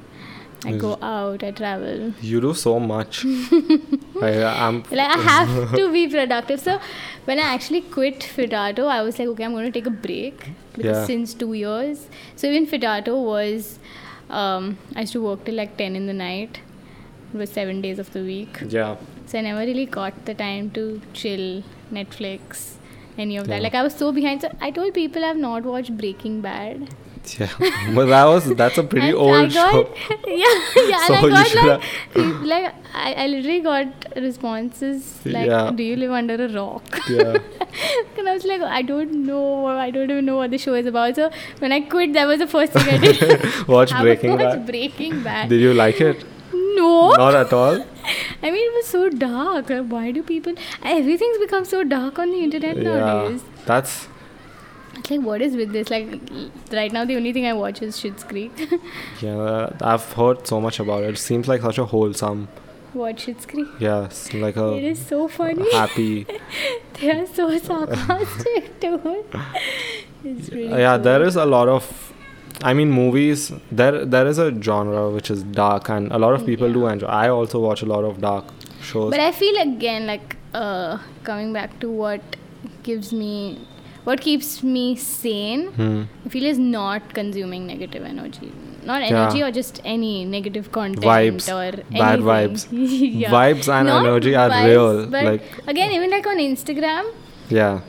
I go out. I travel. You do so much. I, I'm. Like I have to be productive. So when I actually quit Fitato, I was like, okay, I'm going to take a break because Yeah. since two years. So even Fitato was, um, I used to work till like ten in the night. It was seven days of the week. Yeah. So I never really got the time to chill, Netflix, any of that. Yeah. Like I was so behind. So I told people I've not watched Breaking Bad. Yeah. but that was that's a pretty And old got, show. Yeah, yeah. So and I got like, have- like I, I literally got responses like, Yeah. "Do you live under a rock?" Yeah. and I was like, "I don't know. I don't even know what the show is about." So when I quit, that was the first thing I did. Watch I Breaking Bad. Breaking Bad. Did you like it? no. Not at all. I mean, it was so dark. Like, why do people? Everything's become so dark on the internet Yeah. nowadays. That's It's like, what is with this? Like, right now, the only thing I watch is Schitt's Creek. yeah. I've heard so much about it. It seems like such a wholesome. watch Schitt's Creek. Yes, like a It is so funny. happy. they are so sarcastic, dude. It's really yeah, there cool. is a lot of. I mean, movies. There, there is a genre which is dark, and a lot of people do Yeah. enjoy. I also watch a lot of dark shows. But I feel again like uh, coming back to what gives me, what keeps me sane. Hmm. I feel is not consuming negative energy, not Yeah. energy or just any negative content Vibes. or Bad vibes. yeah. Vibes and Not energy are vibes, real, But like- again, even like on Instagram, Yeah.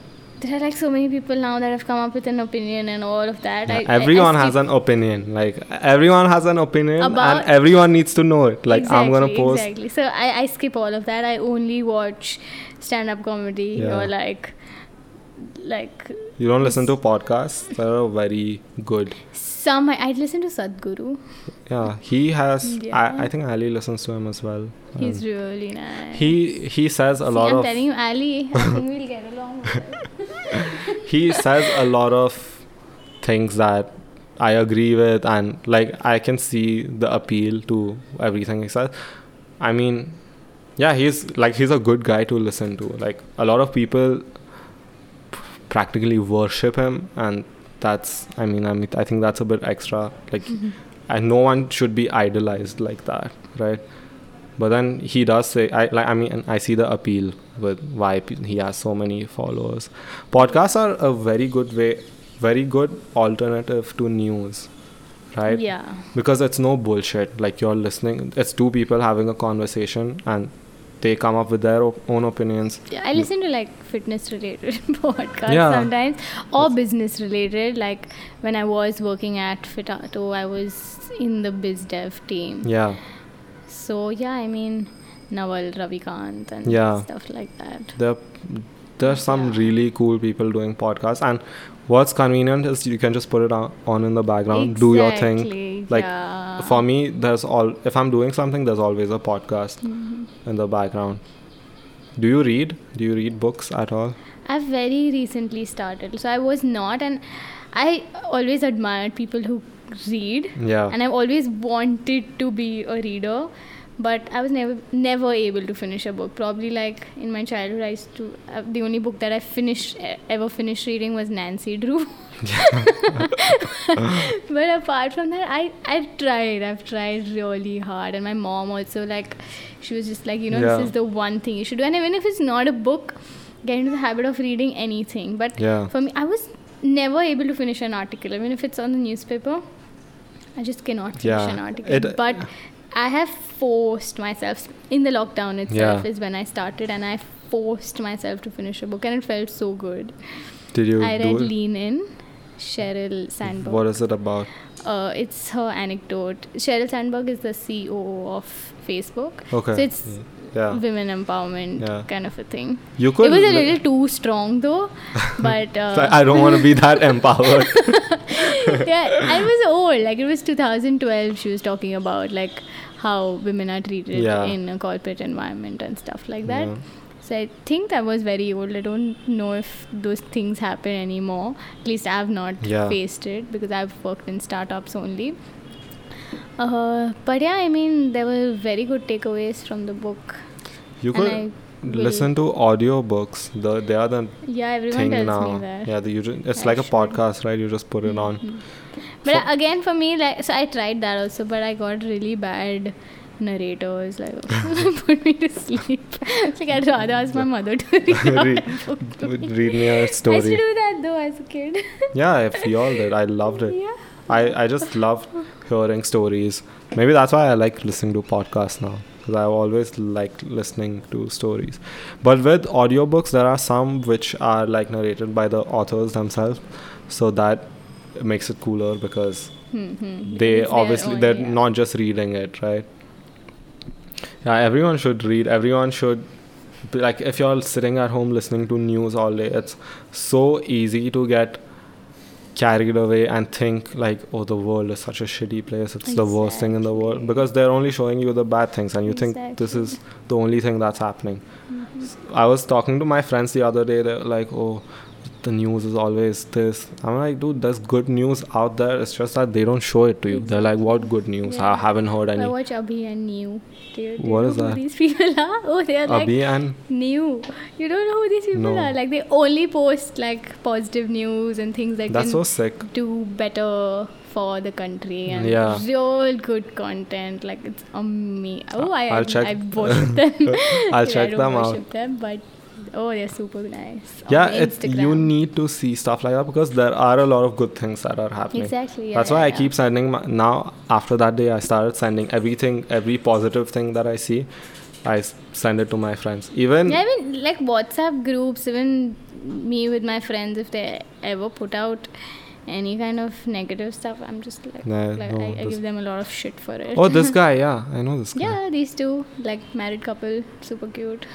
there are like so many people now that have come up with an opinion and all of that. Yeah, I, I- I everyone has an opinion. Like everyone has an opinion, About- and everyone needs to know it. Like I'm gonna post. Exactly. So I, I skip all of that. I only watch stand up comedy Yeah. or like like You don't listen to podcasts. They're very good. some I, I listen to Sadhguru. Yeah, he has. Yeah. I, I think Ali listens to him as well. He's Um, really nice. he he says a See, lot I'm of telling you, Ali, I think we'll get along. He says a lot of things that I agree with, and like I can see the appeal to everything he says. I mean, yeah, he's like he's a good guy to listen to. Like a lot of people practically worship him, and that's I mean I mean I think that's a bit extra. Like, mm-hmm. and no one should be idolized like that, right? But then he does say, I like. I mean, I see the appeal with why he has so many followers. Podcasts are a very good way, very good alternative to news, right? Yeah. Because it's no bullshit. Like you're listening. It's two people having a conversation, and they come up with their op- own opinions. Yeah, I listen to like fitness related podcasts Yeah. sometimes or business related. Like when I was working at Fitato, I was in the biz dev team. Yeah, So yeah, I mean Naval Ravikant and Yeah. stuff like that. there, there's some Yeah. really cool people doing podcasts, and what's convenient is you can just put it on, on in the background, do your thing. Like yeah. for me, there's all. If I'm doing something, there's always a podcast Mhm. in the background. Do you read? Do you read books at all? I've very recently started, so I was not, and I always admired people who read, Yeah. and I've always wanted to be a reader, but I was never never able to finish a book. Probably like in my childhood, I used to. Uh, the only book that I finished ever finished reading was Nancy Drew. but apart from that, I I've tried. I've tried really hard, and my mom also like, she was just like, you know, Yeah. this is the one thing you should do, and even if it's not a book, get into the habit of reading anything. But Yeah. for me, I was never able to finish an article, even if it's on the newspaper. I just cannot finish Yeah, an article. it- but I have forced myself in the lockdown itself Yeah. is when I started, and I forced myself to finish a book, and it felt so good. Did you I read? Lean In, Sheryl Sandberg. What is it about? uh, it's her anecdote. Sheryl Sandberg is the CEO of Facebook. Okay. So it's yeah. Women empowerment Yeah. kind of a thing. You could. it was a little too strong though, but uh, like, I don't want to be that empowered. yeah, I was old. Like it was 2012. She was talking about like how women are treated Yeah. in a corporate environment and stuff like that. Yeah. So I think I was very old. I don't know if those things happen anymore. At least I've not Yeah. faced it because I've worked in startups only. Uh, but yeah, I mean, there were very good takeaways from the book. You could listen to audiobooks. The they are the Yeah, everyone thing tells now. me that. Yeah, the, you ju- it's I like a podcast, right? You just put it on. Mhm. But For- again, for me, like, so I tried that also, but I got really bad narrators. Like, put me to sleep. like, I'd rather ask my mother to read, Read- a book to me. Read me a I used to do that though as a kid. Yeah, if we all did. I loved it. yeah. I, I just love hearing stories. Maybe that's why I like listening to podcasts now. Because I've always liked listening to stories. But with audiobooks, there are some which are like narrated by the authors themselves. So that makes it cooler because Mhm. they It's obviously own, they're yeah. not just reading it right yeah everyone should read everyone should like if you're sitting at home listening to news all day it's so easy to get carried away and think like oh the world is such a shitty place it's the worst thing in the world because they're only showing you the bad things and you think this is the only thing that's happening Mhm. I was talking to my friends the other day. They're like, "Oh, the news is always this." I'm like, "Dude, there's good news out there. It's just that they don't show it to you." They're like, "What good news? I haven't heard any. I any." watch Abhi and Niyu. Do you, do you What know is who that? these people are? Oh, they are like and new. You don't know who these people No. are. Like they only post like positive news and things like that that's so sick. do better for the country and Yeah. real good content. Like it's amazing. Oh, I I'll I, check- I worship them. I'll Yeah, check them out. them, but oh, they're super nice. Yeah, it's you need to see stuff like that because there are a lot of good things that are happening. exactly. Yeah, That's yeah, why I keep sending my, now after that day I started sending everything every positive thing that I see i send it to my friends even Yeah, I mean, like WhatsApp groups, even me with my friends, if they ever put out any kind of negative stuff, I'm just like, Nah, like no, I, I give them a lot of shit for it. oh this guy yeah I know this guy yeah, these two, like married couple, super cute.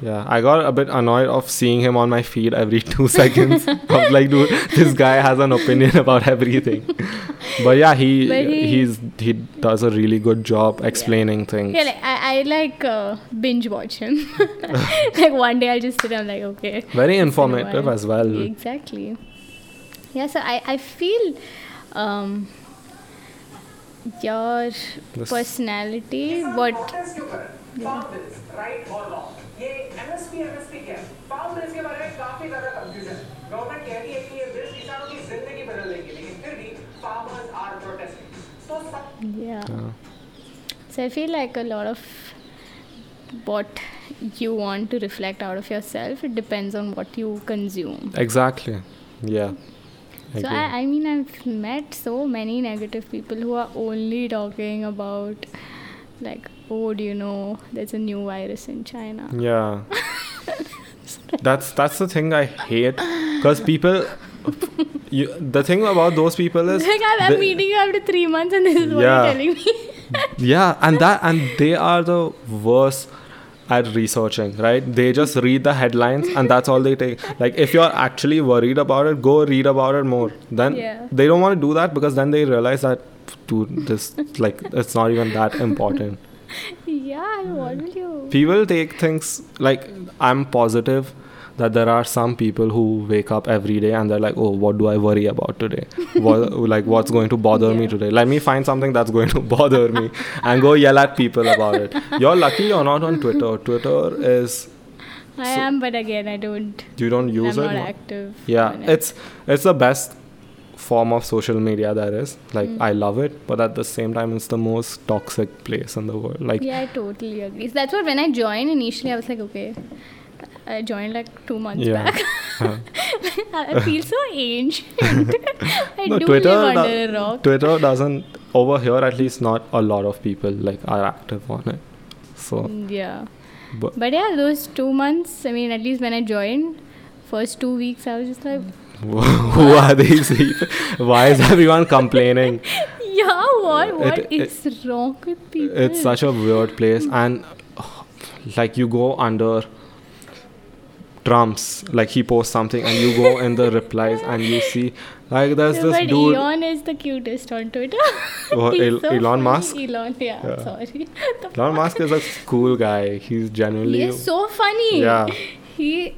Yeah, I got a bit annoyed of seeing him on my feed every two seconds. I'm like, dude, this guy has an opinion about everything. But yeah, he, but he he's he does a really good job explaining yeah. things. Yeah, like, I, I like uh, binge watch him. like one day I'll just sit. I'm like, okay. Very informative as well. Exactly. Yeah, so I I feel. Um, your this personality, what? Yeah. Right or wrong? Bills right और wrong ये MSP MSP क्या है farm bills के बारे में काफी ज्यादा confusion government कह रही है कि ये बिल किसानों की जिंदगी बदल देंगे लेकिन फिर भी फार्मर्स आर प्रोटेस्टिंग तो सब Yeah. Yeah. So I feel like a lot of what you want to reflect out of yourself, it depends on what you consume. Exactly. Yeah. So agree. I, I mean, I've met so many negative people who are only talking about, like, oh, do you know there's a new virus in China? Yeah. that's that's the thing I hate because people. You, the thing about those people is Like I'm, they- meeting you after three months, and this is what Yeah. you're telling me. yeah and that and they are the worst at researching right they just read the headlines and that's all they take like if you're actually worried about it go read about it more then Yeah. they don't want to do that because then they realize that dude this like it's not even that important yeah, what hmm. will you? people take things like i'm positive that there are some people who wake up every day and they're like oh what do i worry about today what, like what's going to bother me today let me find something that's going to bother me and go yell at people about it you're lucky you're not on twitter twitter is I So- am, but again, I don't. you don't use I'm it not active. yeah it. it's it's the best form of social media there is like Mm. i love it but at the same time it's the most toxic place in the world like yeah, I totally agree. So that's what when I joined initially, I was like, okay. I joined like two months Yeah. back. Huh. I feel so ancient. I no, do Twitter, live under a rock. Twitter doesn't over here at least not a lot of people like are active on it. So Yeah. but But yeah, those two months, I mean, at least when I joined, first two weeks, I was just like, who are these people? Why is everyone complaining? yeah, what? What it- is wrong with people? It's such a weird place, and like you go under Trump's, like he posts something, and you go in the replies, and you see like there's Yeah, this but dude. Elon is the cutest on Twitter. Oh, He's El- so Elon funny. Musk? Elon, yeah, Yeah. sorry. Elon Musk is a cool guy. He's genuinely. He is so funny. Yeah. He.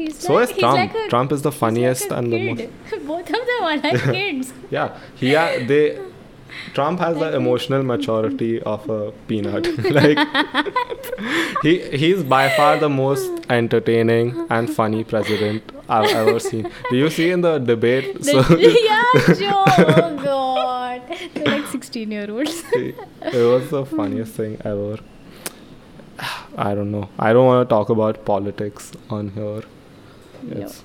He's So like, is Trump. Like a, Trump is the funniest like and the most. Both of them are like kids. Yeah, he ha- they. Trump has the emotional maturity of a peanut. like he he's by far the most entertaining and funny president I've ever seen. Do you see in the debate? The- So yeah, Joe. Oh God, they're like sixteen-year-olds. it was the funniest thing ever. I don't know. I don't want to talk about politics on here. It's,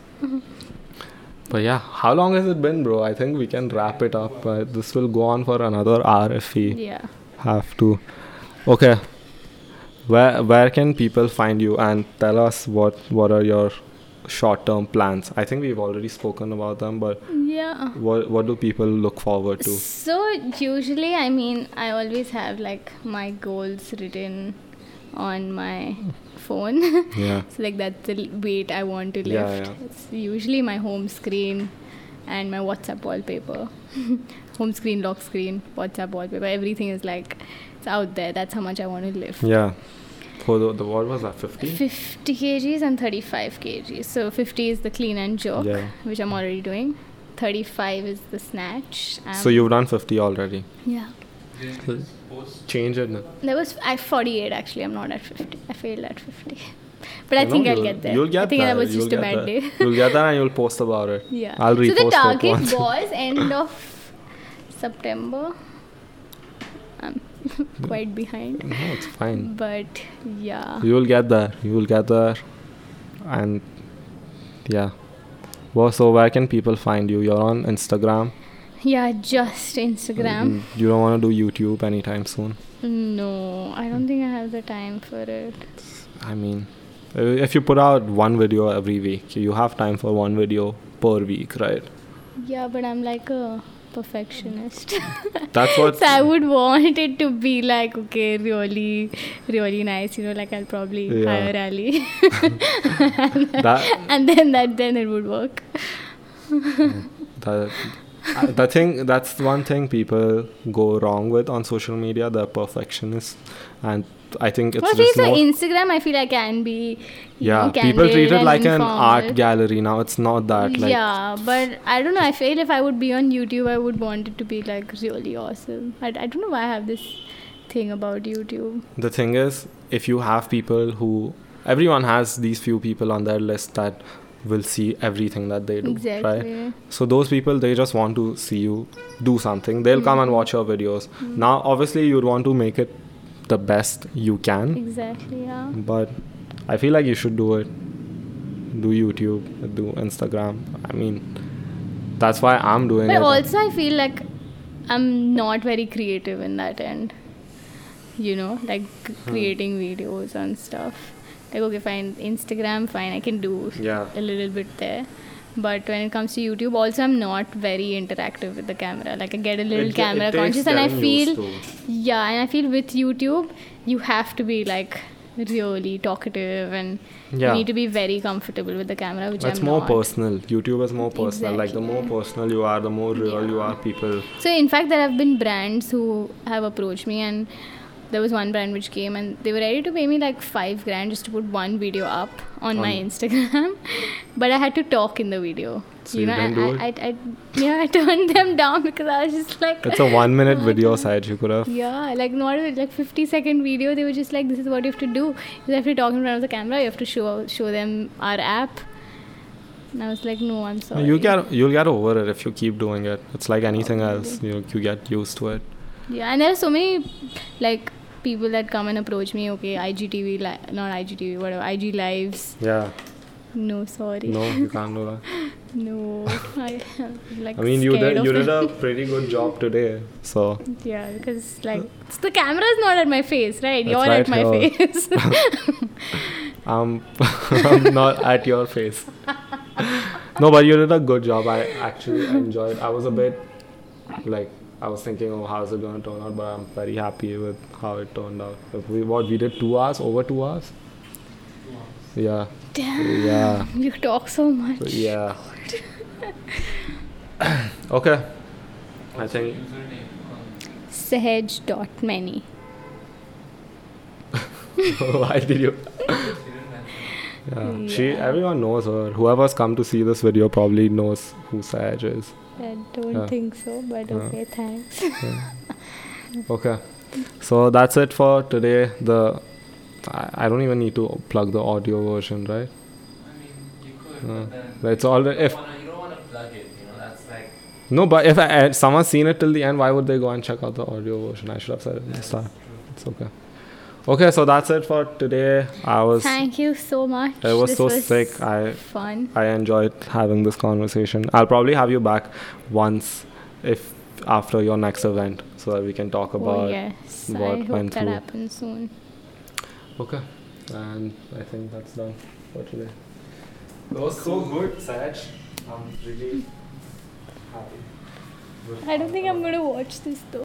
but yeah, how long has it been, bro? I think we can wrap it up. Uh, this will go on for another hour if we Yeah. have to. Okay. Where where can people find you and tell us what what are your short term plans? I think we've already spoken about them, but Yeah. what what do people look forward to? So usually, I mean, I always have like my goals written on my phone. Yeah. so like that's the weight I want to lift. Yeah, yeah. It's usually my home screen and my WhatsApp wallpaper. home screen, lock screen, WhatsApp wallpaper. Everything is like it's out there. That's how much I want to lift. Yeah. For the, the what was that? Fifty. 50 kgs and 35 kgs. So 50 is the clean and jerk, Yeah. which I'm already doing. 35 is the snatch. So Um, you've done fifty already. yeah. Then post Change it. now. There was I 48 actually. I'm not at 50. I failed at 50. But I You know, think I'll get there. You'll get I think there. that was you'll just a get bad there. day. you'll get there and you'll post about it. yeah. I'll so the target once. was end of September. I'm quite behind. No, it's fine. But yeah. You'll get there. You'll get there. And yeah. Well, so where can people find you? You're on Instagram. Yeah, just Instagram. Mm, You don't want to do YouTube anytime soon. No, I don't think I have the time for it. I mean, uh, if you put out one video every week, you have time for one video per week, right? Yeah, but I'm like a perfectionist. That's what. so I would want it to be like okay, really, really nice. You know, like I'll probably Yeah. hire Ali, that and then that then it would work. the, uh, the thing that's one thing people go wrong with on social media they're perfectionists and i think it's Well, just more Instagram, I feel I can be. Yeah know, people treat it like an art gallery now it's not that like yeah, but I don't know. I feel if I would be on YouTube, I would want it to be like really awesome. I, I don't know why I have this thing about YouTube. the thing is if you have people who everyone has these few people on their list that will see everything that they do right so those people they just want to see you do something they'll come and watch your videos now obviously you'd want to make it the best you can Exactly. Yeah. but i feel like you should do it do youtube do instagram i mean that's why i'm doing But it also, I feel like I'm not very creative in that end. You know, like c- Hmm. creating videos and stuff. Like, okay, fine, Instagram, fine, I can do yeah. a little bit there. But when it comes to YouTube, also, I'm not very interactive with the camera. Like, I get a little It ge- it camera conscious, and I feel, yeah, and I feel with YouTube, you have to be like really talkative and you need to be very comfortable with the camera, which it's more not. personal. Youtube is more personal. Like the more personal you are the more real you are people. So in fact, there have been brands who have approached me, and there was one brand which came and they were ready to pay me like five grand just to put one video up on my Instagram, but I had to talk in the video. So you didn't do I, I, I, yeah, I turned them down because I was just like, it's a one minute video site you could have yeah, like not like 50 second video. They were just like, this is what you have to do. You have to talk in front of the camera. You have to show show them our app. And I was like, no, I'm sorry. you get you'll get over it if you keep doing it it's like anything else you, you get used to it Yeah, and there are so many like people that come and approach me. Okay, IGTV, li- not IGTV, whatever, IG lives. yeah No, sorry. no you can't do that No, I like. I mean, you did you did a pretty good job today. So Yeah, because like it's the camera is not at my face, right? That's You're right, at my you're- face. I'm I'm not at your face. No, but you did a good job. I actually enjoyed. I was a bit like I was thinking, oh, how's it gonna turn out? But I'm very happy with how it turned out. If we what we did two hours, over two hours. Yeah, Damn, yeah, you talk so much. yeah. okay, I think Username. Um, Sahaj dot many. why did you? she. Yeah. She everyone knows her. Whoever's come to see this video probably knows who Saj is. I don't Yeah. think so, but Yeah. okay, thanks. Okay. So that's it for today. The I, I don't even need to plug the audio version, right? I mean, you could, but then it's all you if wanna, you don't want to plug it. You know, that's like no, but if I, someone's seen it till the end, why would they go and check out the audio version? I should have said it in the start. It's okay. Okay, so that's it for today. I was Thank you so much. it was This so sick. I fun. I enjoyed having this conversation. I'll probably have you back once if after your next event so that we can talk oh, about oh yes, what I hope went that through. happens soon. Okay. And I think that's done for today. That was so good, Saj. I'm really happy. I don't think I'm gonna watch this though.